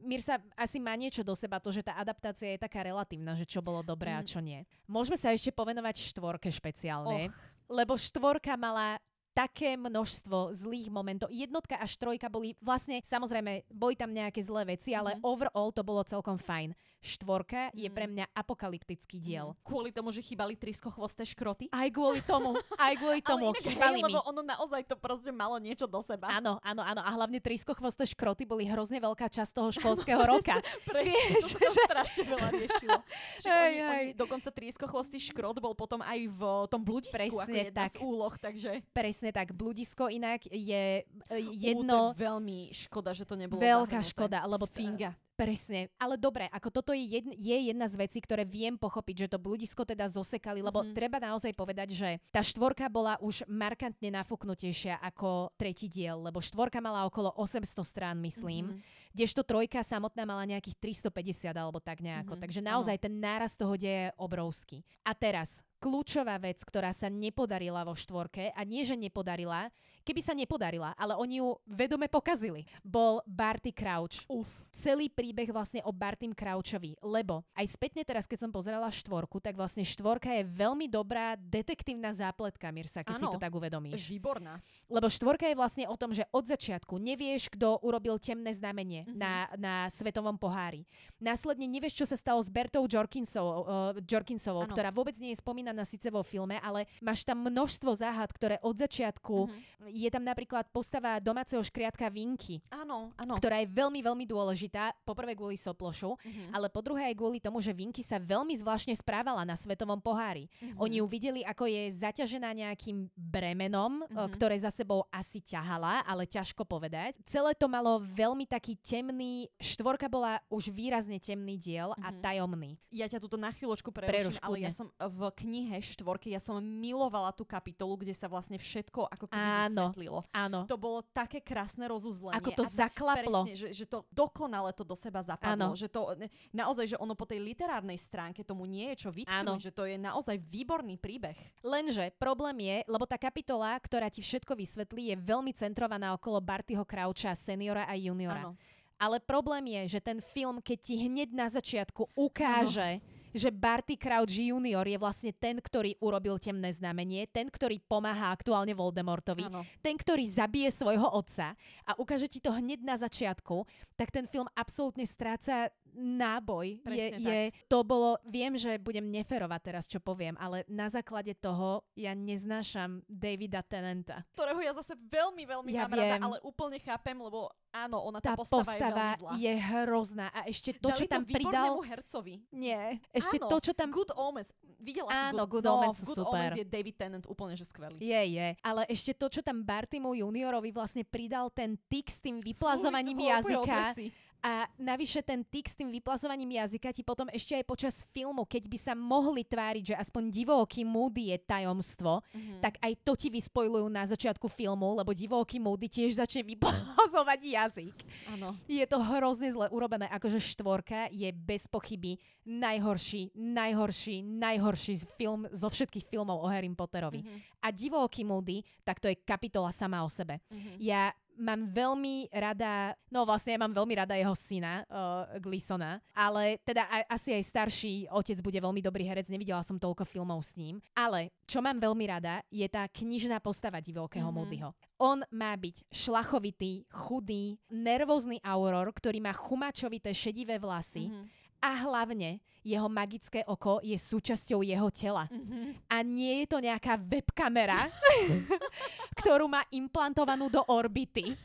Mirsa asi má niečo do seba, to, že tá adaptácia je taká relatívna, že čo bolo dobré uh-huh. a čo nie. Môžeme sa ešte povenovať štvorke špeciálne. Och. Lebo štvorka mala také množstvo zlých momentov. Jednotka až trojka boli vlastne, samozrejme, boli tam nejaké zlé veci, ale mm. overall to bolo celkom fajn. Štvorka je pre mňa apokalyptický diel. Mm. Kvôli tomu, že chýbali triskochvosté škroty? Aj kvôli tomu, aj kvôli tomu. ale chýbali hej, mi. lebo ono naozaj to proste malo niečo do seba. Áno, áno, áno. A hlavne triskochvosté škroty boli hrozne veľká časť toho školského roka. Presne, Vieš, to že... strašne veľa riešilo. že hej, oni, hej. Oni, dokonca triskochvostý škrot bol potom aj v tom bludisku Presne ako jedna tak. z úloh, takže... Presne tak. Bludisko inak je jedno... U, to je veľmi škoda, že to nebolo Veľká škoda, lebo... Finga. Presne, ale dobre, ako toto je, jedna, je jedna z vecí, ktoré viem pochopiť, že to bludisko teda zosekali, lebo mm-hmm. treba naozaj povedať, že tá štvorka bola už markantne nafúknutejšia ako tretí diel, lebo štvorka mala okolo 800 strán, myslím, mm-hmm. kdežto trojka samotná mala nejakých 350 alebo tak nejako, mm-hmm. takže naozaj ano. ten náraz toho deje je obrovský. A teraz, kľúčová vec, ktorá sa nepodarila vo štvorke, a nie, že nepodarila, keby sa nepodarila, ale oni ju vedome pokazili, bol Barty Crouch. Uf. Celý príbeh vlastne o Bartym Crouchovi, lebo aj spätne teraz, keď som pozerala štvorku, tak vlastne štvorka je veľmi dobrá detektívna zápletka, Mirsa, keď ano, si to tak uvedomíš. Výborná. Lebo štvorka je vlastne o tom, že od začiatku nevieš, kto urobil temné znamenie mm-hmm. na, na svetovom pohári. Následne nevieš, čo sa stalo s Bertou Jorkinsovou, uh, Jorkinsovou ktorá vôbec nie je spomínaná síce vo filme, ale máš tam množstvo záhad, ktoré od začiatku mm-hmm je tam napríklad postava domáceho škriatka Vinky. Áno, áno. Ktorá je veľmi, veľmi dôležitá. Poprvé kvôli Soplošu, uh-huh. ale po druhé aj kvôli tomu, že Vinky sa veľmi zvláštne správala na svetovom pohári. Uh-huh. Oni ju videli, ako je zaťažená nejakým bremenom, uh-huh. ktoré za sebou asi ťahala, ale ťažko povedať. Celé to malo veľmi taký temný, štvorka bola už výrazne temný diel uh-huh. a tajomný. Ja ťa tuto na chvíľočku preruším, ale ja som v knihe štvorke ja som milovala tú kapitolu, kde sa vlastne všetko ako keby Áno, vysvetlilo. Áno. To bolo také krásne rozuzlenie. Ako to a zaklaplo. Presne, že, že to dokonale to do seba zapadlo. Áno. Že to naozaj, že ono po tej literárnej stránke tomu nie je čo Áno. vytknúť, že to je naozaj výborný príbeh. Lenže problém je, lebo tá kapitola, ktorá ti všetko vysvetlí, je veľmi centrovaná okolo Bartyho Croucha, seniora a juniora. Áno. Ale problém je, že ten film, keď ti hneď na začiatku ukáže, že Barty Crouch Junior je vlastne ten, ktorý urobil temné znamenie, ten, ktorý pomáha aktuálne Voldemortovi, Áno. ten, ktorý zabije svojho otca a ukáže ti to hneď na začiatku, tak ten film absolútne stráca náboj. Je, je, to bolo, viem, že budem neferovať teraz, čo poviem, ale na základe toho ja neznášam Davida Tenenta. Ktorého ja zase veľmi, veľmi Ja mám rada, ale úplne chápem, lebo áno, ona tá, Tá postava, postava je veľmi zlá. je hrozná a ešte to, Dali čo tam to pridal... hercovi. Nie, ešte Áno, to, čo tam... Good Omens. Videla si Áno, Good, Good Omens no, sú Good super. Omens je David Tennant úplne že skvelý. Je, je. Ale ešte to, čo tam Bartimu juniorovi vlastne pridal ten tik s tým vyplazovaním úplne jazyka. odveci. A navyše ten tik s tým vyplazovaním jazyka ti potom ešte aj počas filmu, keď by sa mohli tváriť, že aspoň divoký Moody je tajomstvo, Mhm. tak aj to ti vyspojlujú na začiatku filmu, lebo divoký Moody tiež začne vyplazovať jazyk. Áno. Je to hrozne zle urobené, akože štvorka je bez pochyby najhorší, najhorší, najhorší film zo všetkých filmov o Harry Potterovi. Mhm. A divoký Moody, tak to je kapitola sama o sebe. Mhm. Ja mám veľmi rada, no vlastne ja mám veľmi rada jeho syna, uh, Gleesona, ale teda aj, asi aj starší otec bude veľmi dobrý herec, nevidela som toľko filmov s ním, ale čo mám veľmi rada, je tá knižná postava divokého Mhm. Moodyho. On má byť šlachovitý, chudý, nervózny auror, ktorý má chumačovité šedivé vlasy Mhm. A hlavne jeho magické oko je súčasťou jeho tela. Mhm. A nie je to nejaká webkamera, ktorú má implantovanú do orbity.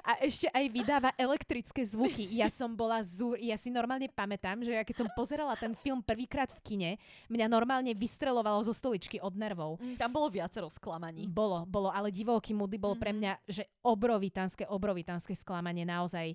A ešte aj vydáva elektrické zvuky. Ja som bola zúr... Ja si normálne pamätám, že ja keď som pozerala ten film prvýkrát v kine, mňa normálne vystrelovalo zo stoličky od nervov. Mm, Tam bolo viacero sklamaní. Bolo, bolo, ale divoký Moody bol pre Mhm. mňa, že obrovitánske, obrovitánske sklamanie naozaj.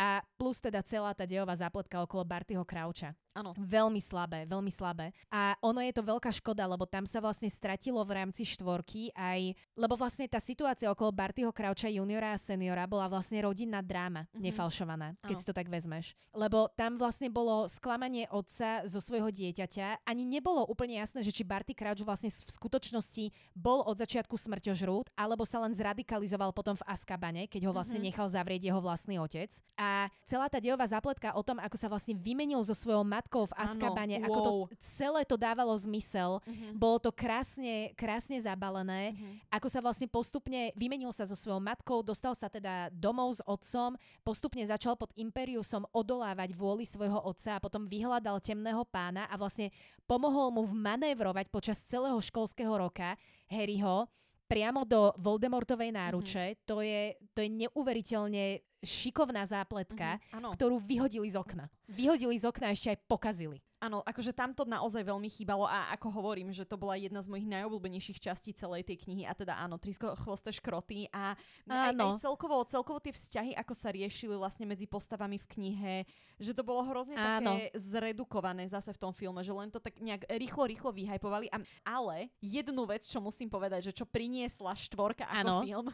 A plus teda celá tá dejová zápletka okolo Bartyho Croucha. Áno. Veľmi slabé, veľmi slabé. A ono je to veľká škoda, lebo tam sa vlastne stratilo v rámci štvorky aj, lebo vlastne tá situácia okolo Bartyho Croucha juniora a seniora bola vlastne rodinná dráma, Mhm. nefalšovaná, keď Áno. si to tak vezmeš. Lebo tam vlastne bolo sklamanie otca zo svojho dieťaťa. Ani nebolo úplne jasné, že či Barty Crouch vlastne v skutočnosti bol od začiatku smrťožrút, alebo sa len zradikalizoval potom v Askabane, keď ho vlastne Mhm. nechal zavrieť jeho vlastný otec. A celá tá dejová zápletka o tom, ako sa vlastne vymenil so svojou matkou v Askabane, ako to wow. celé to dávalo zmysel. Mhm. Bolo to krásne, krásne zabalené. Mhm. Ako sa vlastne postupne vymenil sa so svojou matkou, dostal sa teda domov s otcom, postupne začal pod Imperiusom odolávať vôli svojho otca a potom vyhľadal temného pána a vlastne pomohol mu vmanévrovať počas celého školského roka Harryho priamo do Voldemortovej náruče. To, je, to je neuveriteľne šikovná zápletka, Mhm. Áno. ktorú vyhodili z okna. Vyhodili z okna a ešte aj pokazili. Áno, akože tam to naozaj veľmi chýbalo a ako hovorím, že to bola jedna z mojich najobľúbenejších častí celej tej knihy a teda áno, Trisko chvoste škroty a aj, aj Áno. celkovo, celkovo tie vzťahy, ako sa riešili vlastne medzi postavami v knihe, že to bolo hrozne Áno. také zredukované zase v tom filme, že len to tak nejak rýchlo, rýchlo vyhajpovali. A, ale jednu vec, čo musím povedať, že čo priniesla štvorka ako Áno. film,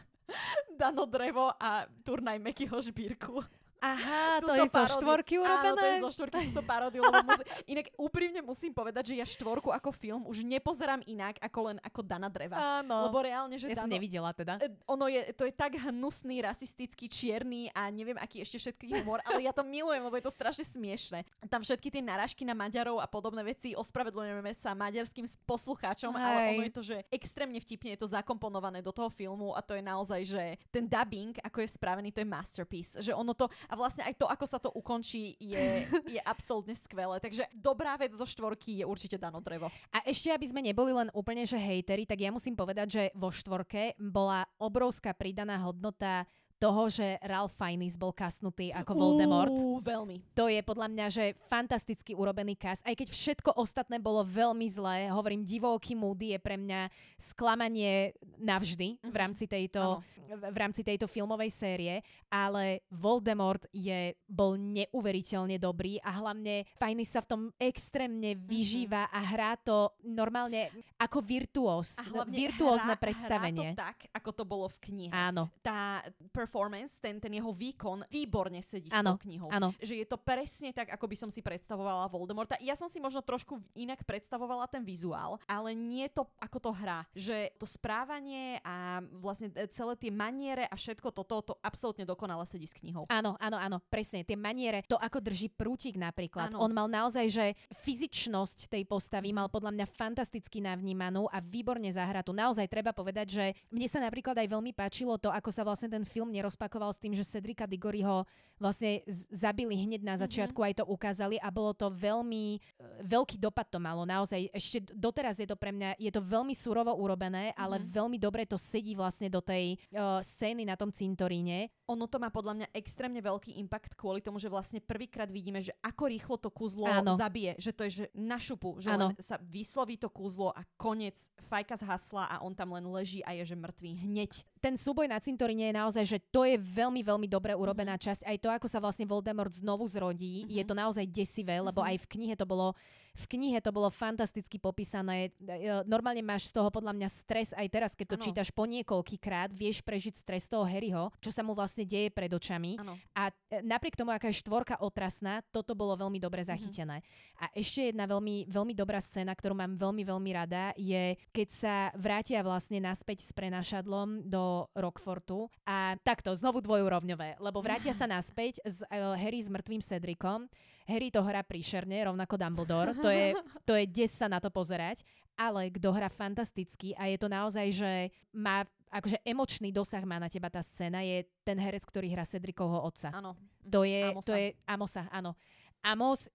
Dano Drevo a turnaj Mekyho žbírku. Aha, to je zo štvorky urobené? Áno, to je zo štvorky túto paródiu. Musí... Inak úprimne musím povedať, že ja štvorku ako film už nepozerám inak ako len ako Dana Dreva. Áno. Lebo reálne, že ja som Dano, nevidela teda. E, ono je, to je tak hnusný, rasistický, čierny a neviem, aký ešte všetký humor, ale ja to milujem, lebo je to strašne smiešne. Tam všetky tie narážky na Maďarov a podobné veci, ospravedlňujeme sa maďarským poslucháčom, ale Hej. ono je to, že extrémne vtipne je to zakomponované do toho filmu a to je naozaj, že ten dubbing, ako je spravený, to je masterpiece. Že ono to, a vlastne aj to, ako sa to ukončí, je, je absolútne skvelé. Takže dobrá vec zo štvorky je určite Dano Drevo. A ešte, aby sme neboli len úplne že hejteri, tak ja musím povedať, že vo štvorke bola obrovská pridaná hodnota toho, že Ralph Fiennes bol kasnutý ako Voldemort. Uú, veľmi. To je podľa mňa, že fantasticky urobený cast. Aj keď všetko ostatné bolo veľmi zlé, hovorím, divoký Moody je pre mňa sklamanie navždy v rámci tejto, v rámci tejto filmovej série, ale Voldemort je, bol neuveriteľne dobrý a hlavne Fiennes sa v tom extrémne vyžíva a hrá to normálne ako virtuós. A hlavne virtuózne hrá, predstavenie. Hrá to tak, ako to bolo v knihe. Áno. Tá performance, ten, ten jeho výkon výborne sedí Áno, s tou knihou. áno. Že je to presne tak, ako by som si predstavovala Voldemorta. Ja som si možno trošku inak predstavovala ten vizuál, ale nie to, ako to hrá. Že to správanie a vlastne e, celé tie maniere a všetko toto, to absolútne dokonale sedí s knihou. Áno, áno, áno, presne. Tie maniere, to ako drží prútik napríklad. Áno. On mal naozaj, že fyzičnosť tej postavy mal podľa mňa fantasticky navnímanú a výborne zahratú. Naozaj treba povedať, že mne sa napríklad aj veľmi páčilo to, ako sa vlastne ten film nerozpakoval s tým, že Cedrika Diggoryho vlastne zabili hneď na začiatku, aj to ukázali a bolo to veľmi, e, veľký dopad to malo. Naozaj, ešte doteraz je to pre mňa, je to veľmi surovo urobené, ale veľmi dobre to sedí vlastne do tej uh, scény na tom cintoríne. Ono to má podľa mňa extrémne veľký impact kvôli tomu, že vlastne prvýkrát vidíme, že ako rýchlo to kúzlo Áno. zabije. Že to je že na šupu, že Áno. len sa vysloví to kúzlo a konec, fajka zhasla a on tam len leží a je že mŕtvý hneď. ten súboj na cintoríne je naozaj, že to je veľmi, veľmi dobre urobená Mhm. časť. Aj to, ako sa vlastne Voldemort znovu zrodí, je to naozaj desivé, lebo Mhm. aj v knihe to bolo v knihe to bolo fantasticky popísané. E, Normálne máš z toho podľa mňa stres aj teraz, keď to Áno. čítaš po niekoľkýkrát, vieš prežiť stres toho Harryho, čo sa mu vlastne deje pred očami. Áno. A e, napriek tomu, aká je štvorka otrasná, toto bolo veľmi dobre Mhm. zachytené. A ešte jedna veľmi, veľmi dobrá scéna, ktorú mám veľmi, veľmi rada, je, keď sa vrátia vlastne naspäť s prenašadlom do Rockfortu a takto, znovu dvojúrovňové, lebo vrátia sa naspäť s uh, Harry s mŕtvým Cedricom. Harry to hrá príšerne, rovnako Dumbledore. To je, to je des sa na to pozerať. Ale kto hrá fantasticky a je to naozaj, že má akože emočný dosah má na teba tá scéna, je ten herec, ktorý hrá Cedricovho otca. Áno. To je, Amosa. to je Amosa, áno. Amos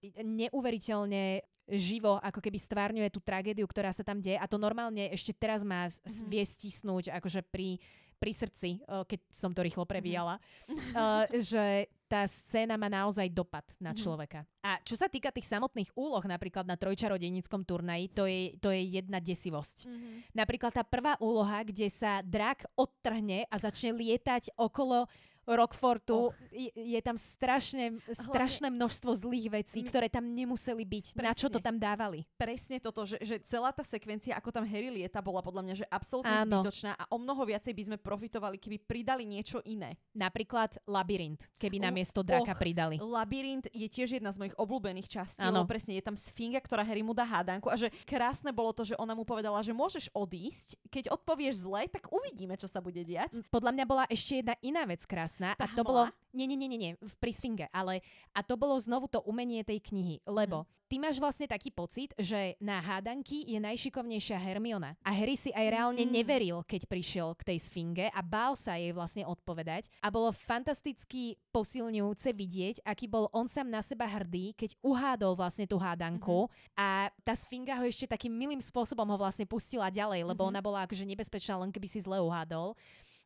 neuveriteľne živo, ako keby stvárňuje tú tragédiu, ktorá sa tam deje a to normálne ešte teraz má Mhm. vie stisnúť akože pri, pri srdci, keď som to rýchlo prevíjala, eh, že tá scéna má naozaj dopad na Mhm. človeka. A čo sa týka tých samotných úloh, napríklad na trojčarodejníckom turnaji, to je, to je jedna desivosť. Mhm. Napríklad tá prvá úloha, kde sa drak odtrhne a začne lietať okolo Rockfortu, Och. je, je tam strašne, strašné množstvo zlých vecí, ktoré tam nemuseli byť. Na čo to Presne. tam dávali? Presne toto, že, že celá tá sekvencia, ako tam Harry lieta, bola podľa mňa že absolútne Áno. zbytočná a o mnoho viacej by sme profitovali, keby pridali niečo iné. Napríklad labyrint, keby Oh, namiesto draka och. pridali. Labyrint je tiež jedna z mojich obľúbených častí, Áno. lebo presne je tam sfinga, ktorá Harry mu dá hádanku a že krásne bolo to, že ona mu povedala, že môžeš odísť, keď odpovieš zle, tak uvidíme, čo sa bude diať. Podľa mňa bola ešte jedna iná vec krásna Tá a to hmla? bolo... Nie, nie, nie, nie, nie, v- pri Sfinge, ale a to bolo znovu to umenie tej knihy, lebo ty máš vlastne taký pocit, že na hádanky je najšikovnejšia Hermiona. A Harry si aj reálne Mm. neveril, keď prišiel k tej Sfinge a bál sa jej vlastne odpovedať a bolo fantasticky posilňujúce vidieť, aký bol on sám na seba hrdý, keď uhádol vlastne tú hádanku a tá Sfinga ho ešte takým milým spôsobom ho vlastne pustila ďalej, lebo Mhm. ona bola akože nebezpečná, len keby si zle uhádol.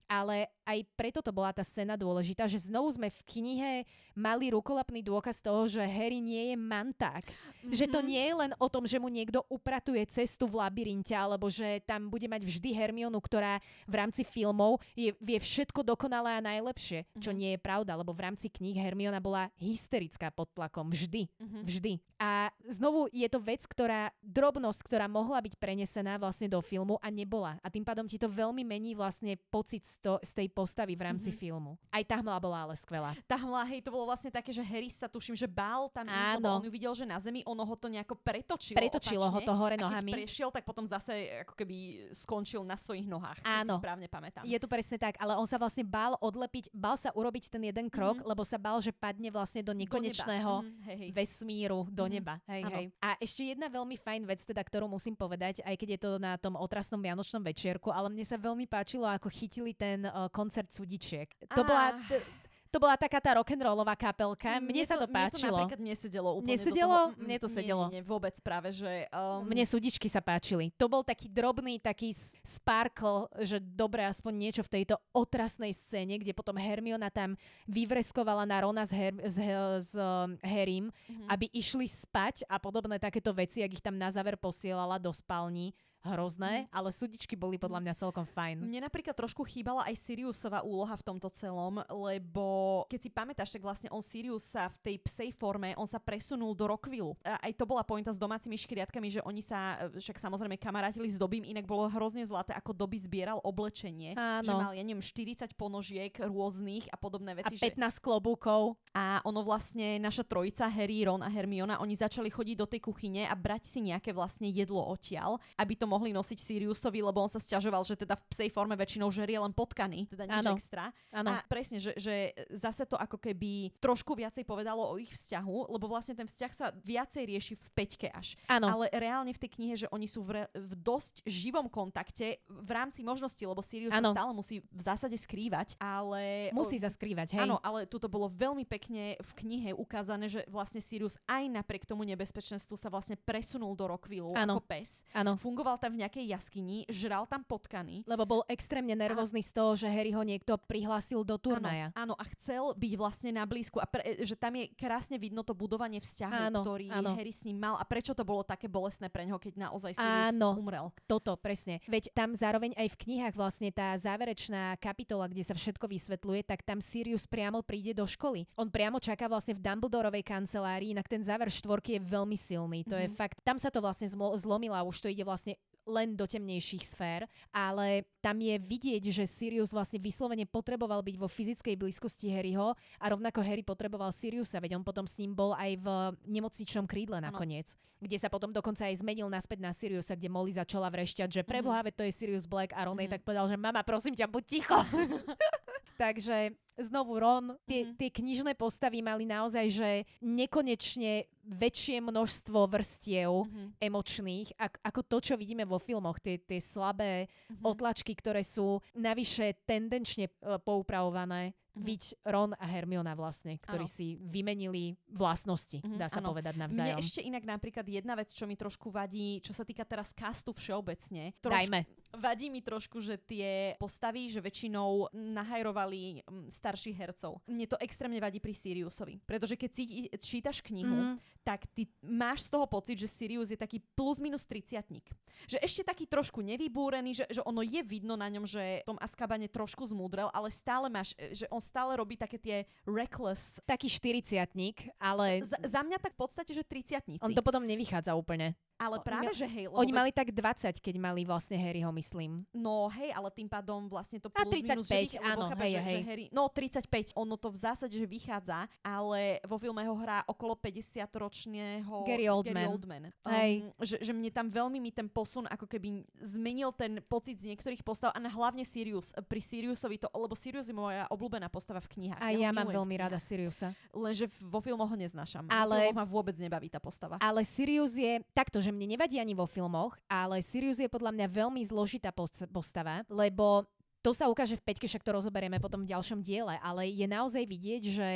Ale aj preto to bola tá scéna dôležitá, že znovu sme v knihe mali rukolapný dôkaz toho, že Harry nie je manták. Že to Mhm. nie je len o tom, že mu niekto upratuje cestu v labyrinte, alebo že tam bude mať vždy Hermionu, ktorá v rámci filmov je, vie všetko dokonalé a najlepšie. Čo Mhm. nie je pravda, lebo v rámci kníh Hermiona bola hysterická pod tlakom. Vždy. Mhm. Vždy. A znovu je to vec, ktorá, drobnosť, ktorá mohla byť prenesená vlastne do filmu a nebola. A tým pádom ti to veľmi mení vlastne pocit z, to, z tej postavy v rámci Mhm. filmu. Aj tá hmla bola ale skvelá. Tá hmla, hej, to bolo vlastne také, že Harry sa tuším, že bál tam ísť, on ju videl, že na zemi, ono ho to nejako pretočilo Pretočilo ho opačne. to hore A keď nohami. prešiel, tak potom zase ako keby skončil na svojich nohách, Áno. si správne pamätám. Je to presne tak, ale on sa vlastne bál odlepiť, bál sa urobiť ten jeden krok, lebo sa bál, že padne vlastne do Do neba. nekonečného Mhm, hej, hej. vesmíru do Mhm. neba. Hej, hej. A ešte jedna veľmi fajn vec, teda, ktorú musím povedať, aj keď je to na tom otrasnom vianočnom večierku, ale mne sa veľmi páčilo, ako chytili ten uh, koncert sudičiek. To bola... T- to bola taká tá rock'n'rollová kapelka. Mne, mne sa to, páčilo. Mne to napríklad nesedelo úplne Nesedelo? Do toho. Mne to sedelo. Nie, nie, vôbec práve, že... Um... Mne súdičky sa páčili. To bol taký drobný, taký sparkle, že dobre, aspoň niečo v tejto otrasnej scéne, kde potom Hermiona tam vyvreskovala na Rona s, Her- s, s um, Harrym, mm-hmm. aby išli spať a podobné takéto veci, ak ich tam na záver posielala do spální hrozné, mm. ale súdičky boli podľa mňa celkom fajn. Mne napríklad trošku chýbala aj Siriusová úloha v tomto celom, lebo keď si pamätáš, tak vlastne on Sirius sa v tej psej forme, on sa presunul do Rockvillu. A aj to bola pointa s domácimi škriatkami, že oni sa, však samozrejme kamarátili s Dobím, inak bolo hrozne zlaté, ako Doby zbieral oblečenie. Áno. Že mal, ja neviem, 40 ponožiek rôznych a podobné veci. A 15 že... klobúkov. A ono vlastne, naša trojica, Harry, Ron a Hermiona, oni začali chodiť do tej kuchyne a brať si nejaké vlastne jedlo odtiaľ, aby to mohli nosiť Siriusovi, lebo on sa stiažoval, že teda v psej forme väčšinou žerie len potkany, teda nič ano. extra. Ano. A presne, že, že zase to ako keby trošku viacej povedalo o ich vzťahu, lebo vlastne ten vzťah sa viacej rieši v peťke až. Ano. Ale reálne v tej knihe, že oni sú v, re, v dosť živom kontakte v rámci možnosti, lebo Sirius ano. sa stále musí v zásade skrývať, ale... Musí sa skrývať, hej. Áno, ale tu to bolo veľmi pekne v knihe ukázané, že vlastne Sirius aj napriek tomu nebezpečenstvu sa vlastne presunul do Rockvillu ako pes. Áno. Fungoval tam v nejakej jaskyni, žral tam potkany. Lebo bol extrémne nervózny a... z toho, že Harry ho niekto prihlásil do turnaja. Áno, áno a chcel byť vlastne na blízku a pre, že tam je krásne vidno to budovanie vzťahu, áno, ktorý áno. Harry s ním mal a prečo to bolo také bolestné pre neho, keď naozaj Sirius áno, umrel. toto, presne. Veď tam zároveň aj v knihách vlastne tá záverečná kapitola, kde sa všetko vysvetľuje, tak tam Sirius priamo príde do školy. On priamo čaká vlastne v Dumbledorovej kancelárii, inak ten záver štvorky je veľmi silný. To mm-hmm. je mhm. fakt, tam sa to vlastne zlomilo a už to ide vlastne len do temnejších sfér, ale tam je vidieť, že Sirius vlastne vyslovene potreboval byť vo fyzickej blízkosti Harryho a rovnako Harry potreboval Siriusa, veď on potom s ním bol aj v nemocničnom krídle nakoniec, ano. kde sa potom dokonca aj zmenil naspäť na Siriusa, kde Molly začala vrešťať, že preboha, mm-hmm. to je Sirius Black a Ron mm-hmm. tak povedal, že mama, prosím ťa, buď ticho. Takže znovu Ron, tie, mm-hmm. tie knižné postavy mali naozaj, že nekonečne väčšie množstvo vrstiev mm-hmm. emočných, ak, ako to, čo vidíme vo filmoch, tie, tie slabé mm-hmm. otlačky, ktoré sú navyše tendenčne uh, poupravované byť mhm. Ron a Hermiona vlastne, ktorí ano. si vymenili vlastnosti, mm-hmm, dá sa ano. povedať navzájom. Mne ešte inak napríklad jedna vec, čo mi trošku vadí, čo sa týka teraz castu všeobecne. Troš- Dajme. Vadí mi trošku, že tie postavy, že väčšinou nahajrovali mm, starších hercov. Mne to extrémne vadí pri Siriusovi, pretože keď si čítaš knihu, mm. tak ty máš z toho pocit, že Sirius je taký plus minus triciatník. Že ešte taký trošku nevybúrený, že, že ono je vidno na ňom, že v tom Askabane trošku zmúdrel, ale stále máš, že on stále robí také tie reckless... Taký štyriciatník, ale... Z- za mňa tak v podstate, že triciatníci. On to potom nevychádza úplne. Ale práve, že hej... Oni mali tak 20, keď mali vlastne Harryho, myslím. No hej, ale tým pádom vlastne to plus A 35, minus, áno, chápa, hej, že, hej. Že Harry, no 35, ono to v zásade, že vychádza, ale vo filme ho hrá okolo 50-ročného Gary Oldman. Gary Oldman. Um, hej. Že, že mne tam veľmi mi ten posun ako keby zmenil ten pocit z niektorých postav a na hlavne Sirius. Pri Siriusovi to, lebo Sirius je moja obľúbená postava v knihách. A ja, ja mám veľmi rada Siriusa. Lenže vo filmoch ho neznášam. Ale... Vo ma vôbec nebaví tá postava. Ale Sirius je takto, že mne nevadí ani vo filmoch, ale Sirius je podľa mňa veľmi zložitá postava, lebo to sa ukáže v peťke, však to rozoberieme potom v ďalšom diele, ale je naozaj vidieť, že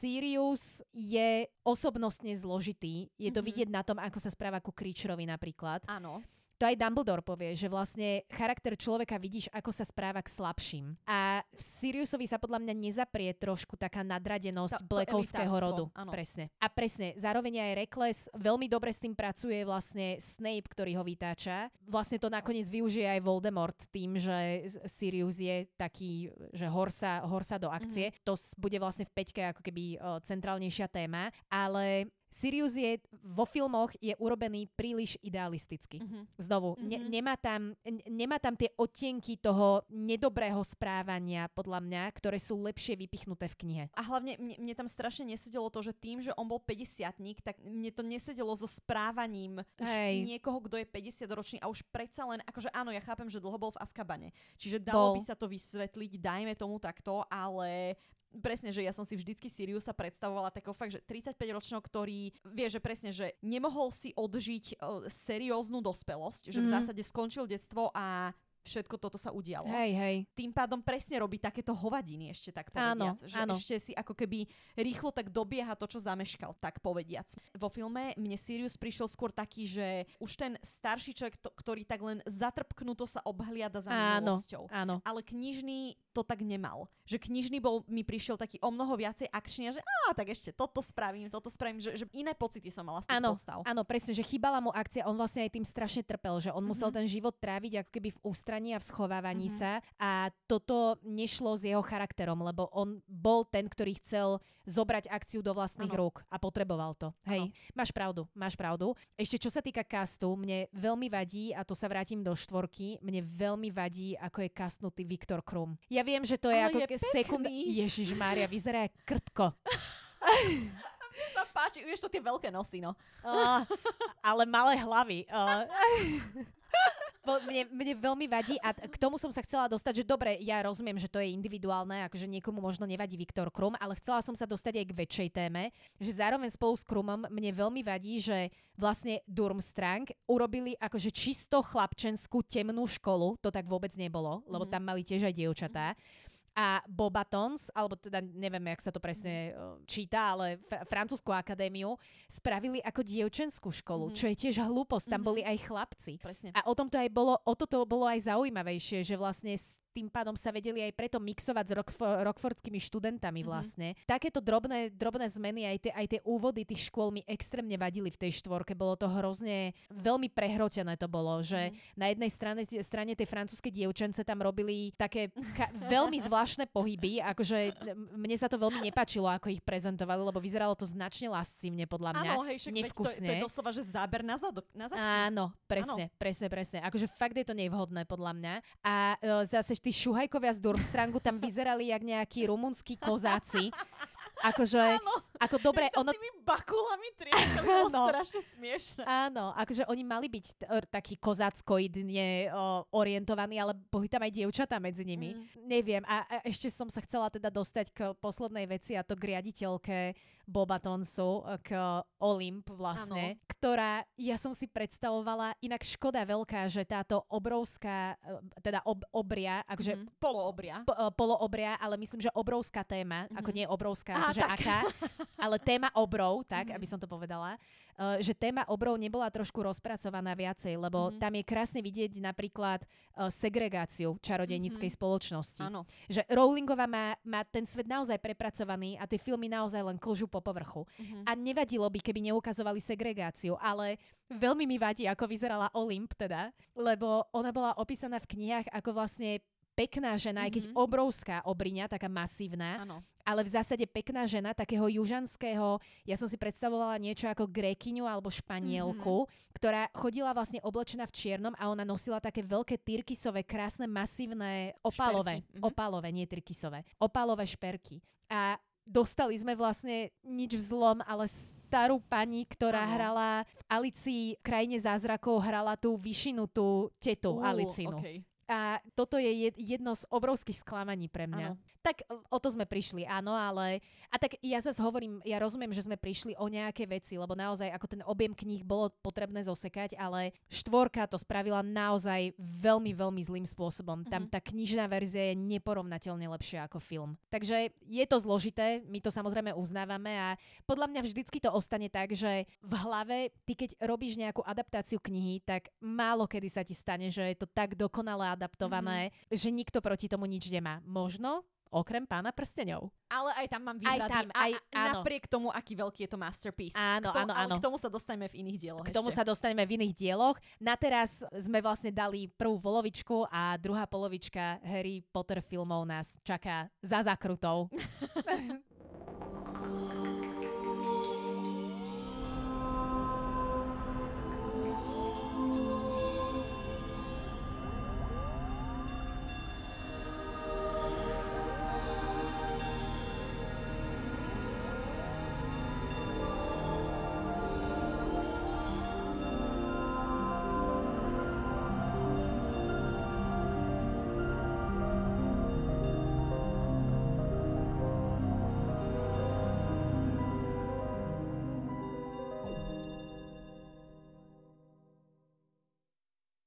Sirius je osobnostne zložitý. Je to mm-hmm. vidieť na tom, ako sa správa ku Creacherovi napríklad. Áno to aj Dumbledore povie, že vlastne charakter človeka vidíš, ako sa správa k slabším. A v Siriusovi sa podľa mňa nezaprie trošku taká nadradenosť blekovského rodu. Áno. Presne. A presne, zároveň aj Reckless veľmi dobre s tým pracuje vlastne Snape, ktorý ho vytáča. Vlastne to nakoniec využije aj Voldemort tým, že Sirius je taký, že horsa, horsa do akcie. Mm-hmm. To bude vlastne v peťke ako keby centrálnejšia téma, ale Sirius je vo filmoch je urobený príliš idealisticky. Mm-hmm. Znovu, mm-hmm. Ne, nemá, tam, nemá tam tie odtienky toho nedobrého správania, podľa mňa, ktoré sú lepšie vypichnuté v knihe. A hlavne mne, mne tam strašne nesedelo to, že tým, že on bol 50 tak mne to nesedelo so správaním už niekoho, kto je 50 ročný a už predsa len, akože áno, ja chápem, že dlho bol v Askabane. Čiže dalo bol. by sa to vysvetliť, dajme tomu takto, ale presne, že ja som si vždycky Siriusa predstavovala takého fakt, že 35-ročného, ktorý vie, že presne, že nemohol si odžiť uh, serióznu dospelosť, že v mhm. zásade skončil detstvo a všetko toto sa udialo. Hej, hej. Tým pádom presne robí takéto hovadiny ešte tak povediac. Áno, že áno. ešte si ako keby rýchlo tak dobieha to, čo zameškal, tak povediac. Vo filme mne Sirius prišiel skôr taký, že už ten starší človek, to, ktorý tak len zatrpknuto sa obhliada za Áno, minulosťou. áno. Ale knižný to tak nemal. Že knižný bol, mi prišiel taký o mnoho viacej akčný a že á, tak ešte toto spravím, toto spravím, že, že iné pocity som mala z tých Áno, postav. áno, presne, že chýbala mu akcia, on vlastne aj tým strašne trpel, že on musel Mhm. ten život tráviť ako keby v ústraní a v schovávaní Mhm. sa a toto nešlo s jeho charakterom, lebo on bol ten, ktorý chcel zobrať akciu do vlastných Áno. rúk a potreboval to. Hej, máš pravdu, máš pravdu. Ešte čo sa týka castu, mne veľmi vadí, a to sa vrátim do štvorky, mne veľmi vadí, ako je castnutý Viktor Krum. Ja viem, že to je Ale ako je sekund... Ježiš Mária, vyzerá krtko. Sa páči, vieš to tie veľké nosy, no. Uh, ale malé hlavy. Uh, mne, mne veľmi vadí a k tomu som sa chcela dostať, že dobre, ja rozumiem, že to je individuálne, akože niekomu možno nevadí Viktor Krum, ale chcela som sa dostať aj k väčšej téme, že zároveň spolu s Krumom mne veľmi vadí, že vlastne Durmstrang urobili akože čisto chlapčenskú temnú školu, to tak vôbec nebolo, lebo Mhm. tam mali tiež aj dievčatá. A Bobatons, alebo teda neviem, jak sa to presne uh, číta, ale fr- francúzskú akadémiu, spravili ako dievčenskú školu, Mhm. čo je tiež hlúposť, tam Mhm. boli aj chlapci. Presne. A o tom to aj bolo, o toto bolo aj zaujímavejšie, že vlastne s tým pádom sa vedeli aj preto mixovať s Rockfo- rockfordskými študentami Mhm. vlastne. Takéto drobné, drobné zmeny, aj tie, aj tie úvody tých škôl mi extrémne vadili v tej štvorke. Bolo to hrozne, veľmi prehrotené to bolo, že Mhm. na jednej strane, strane tie francúzske dievčence tam robili také ka- veľmi zvláštne pohyby, akože mne sa to veľmi nepačilo, ako ich prezentovali, lebo vyzeralo to značne lascívne podľa mňa. Áno, hej, však veď to, to je nevkusne. doslova, že záber na, zadok, na zadky. Áno, presne, presne, presne. Akože fakt je to nevhodné podľa mňa. A uh, zase tí šuhajkovia z Durmstrangu tam vyzerali jak nejakí rumunskí kozáci. Akože, Áno, ako dobre, tam ono... tými bakulami trieskali, bolo Áno. strašne smiešne. Áno, akože oni mali byť t- takí kozáckoidne o, orientovaní, ale boli tam aj dievčatá medzi nimi. Mm. Neviem. A, a ešte som sa chcela teda dostať k poslednej veci a to k riaditeľke Bobatonsu, k Olymp vlastne, Áno. ktorá, ja som si predstavovala, inak škoda veľká, že táto obrovská, e, teda ob, obria, akože Mhm. Poloobria. po, poloobria, ale myslím, že obrovská téma, Mhm. ako nie obrovská, Á, akože tak. aká, ale téma obrov, tak, Mhm. aby som to povedala, že téma obrov nebola trošku rozpracovaná viacej, lebo Mhm. tam je krásne vidieť napríklad uh, segregáciu čarodejníckej Mhm. spoločnosti. Áno. Že Rowlingová má, má ten svet naozaj prepracovaný a tie filmy naozaj len klžú po povrchu. Mhm. A nevadilo by, keby neukazovali segregáciu, ale veľmi mi vadí, ako vyzerala Olymp teda, lebo ona bola opísaná v knihách ako vlastne pekná žena, aj keď Mhm. obrovská obriňa, taká masívna, Áno. ale v zásade pekná žena, takého južanského, ja som si predstavovala niečo ako grékyňu alebo španielku, Mhm. ktorá chodila vlastne oblečená v čiernom a ona nosila také veľké tyrkisové, krásne, masívne opálové, Šperky, mhm. opálové, nie tyrkisové, opálové šperky. A dostali sme vlastne nič vzlom, ale starú pani, ktorá Áno. hrala v Alicii v krajine zázrakov, hrala tú vyšinutú tetu Ú, Alicinu. okej. A toto je jed, jedno z obrovských sklamaní pre mňa. Áno. Tak e, o to sme prišli, áno, ale... A tak ja zase hovorím, ja rozumiem, že sme prišli o nejaké veci, lebo naozaj ako ten objem kníh bolo potrebné zosekať, ale štvorka to spravila naozaj veľmi, veľmi zlým spôsobom. Tam Mhm. tá knižná verzia je neporovnateľne lepšia ako film. Takže je to zložité, my to samozrejme uznávame a podľa mňa vždycky to ostane tak, že v hlave, ty keď robíš nejakú adaptáciu knihy, tak málo kedy sa ti stane, že je to tak dokonale adaptované, že nikto proti tomu nič nemá. Možno okrem pána prstenov. Ale aj tam mám Aj výhrady. tam, a, aj- a áno. napriek tomu, aký veľký je to masterpiece. Áno, k tomu, áno, áno. k tomu sa dostaneme v iných dieloch K tomu ešte. sa dostaneme v iných dieloch. Na teraz sme vlastne dali prvú polovičku a druhá polovička Harry Potter filmov nás čaká za zakrutou.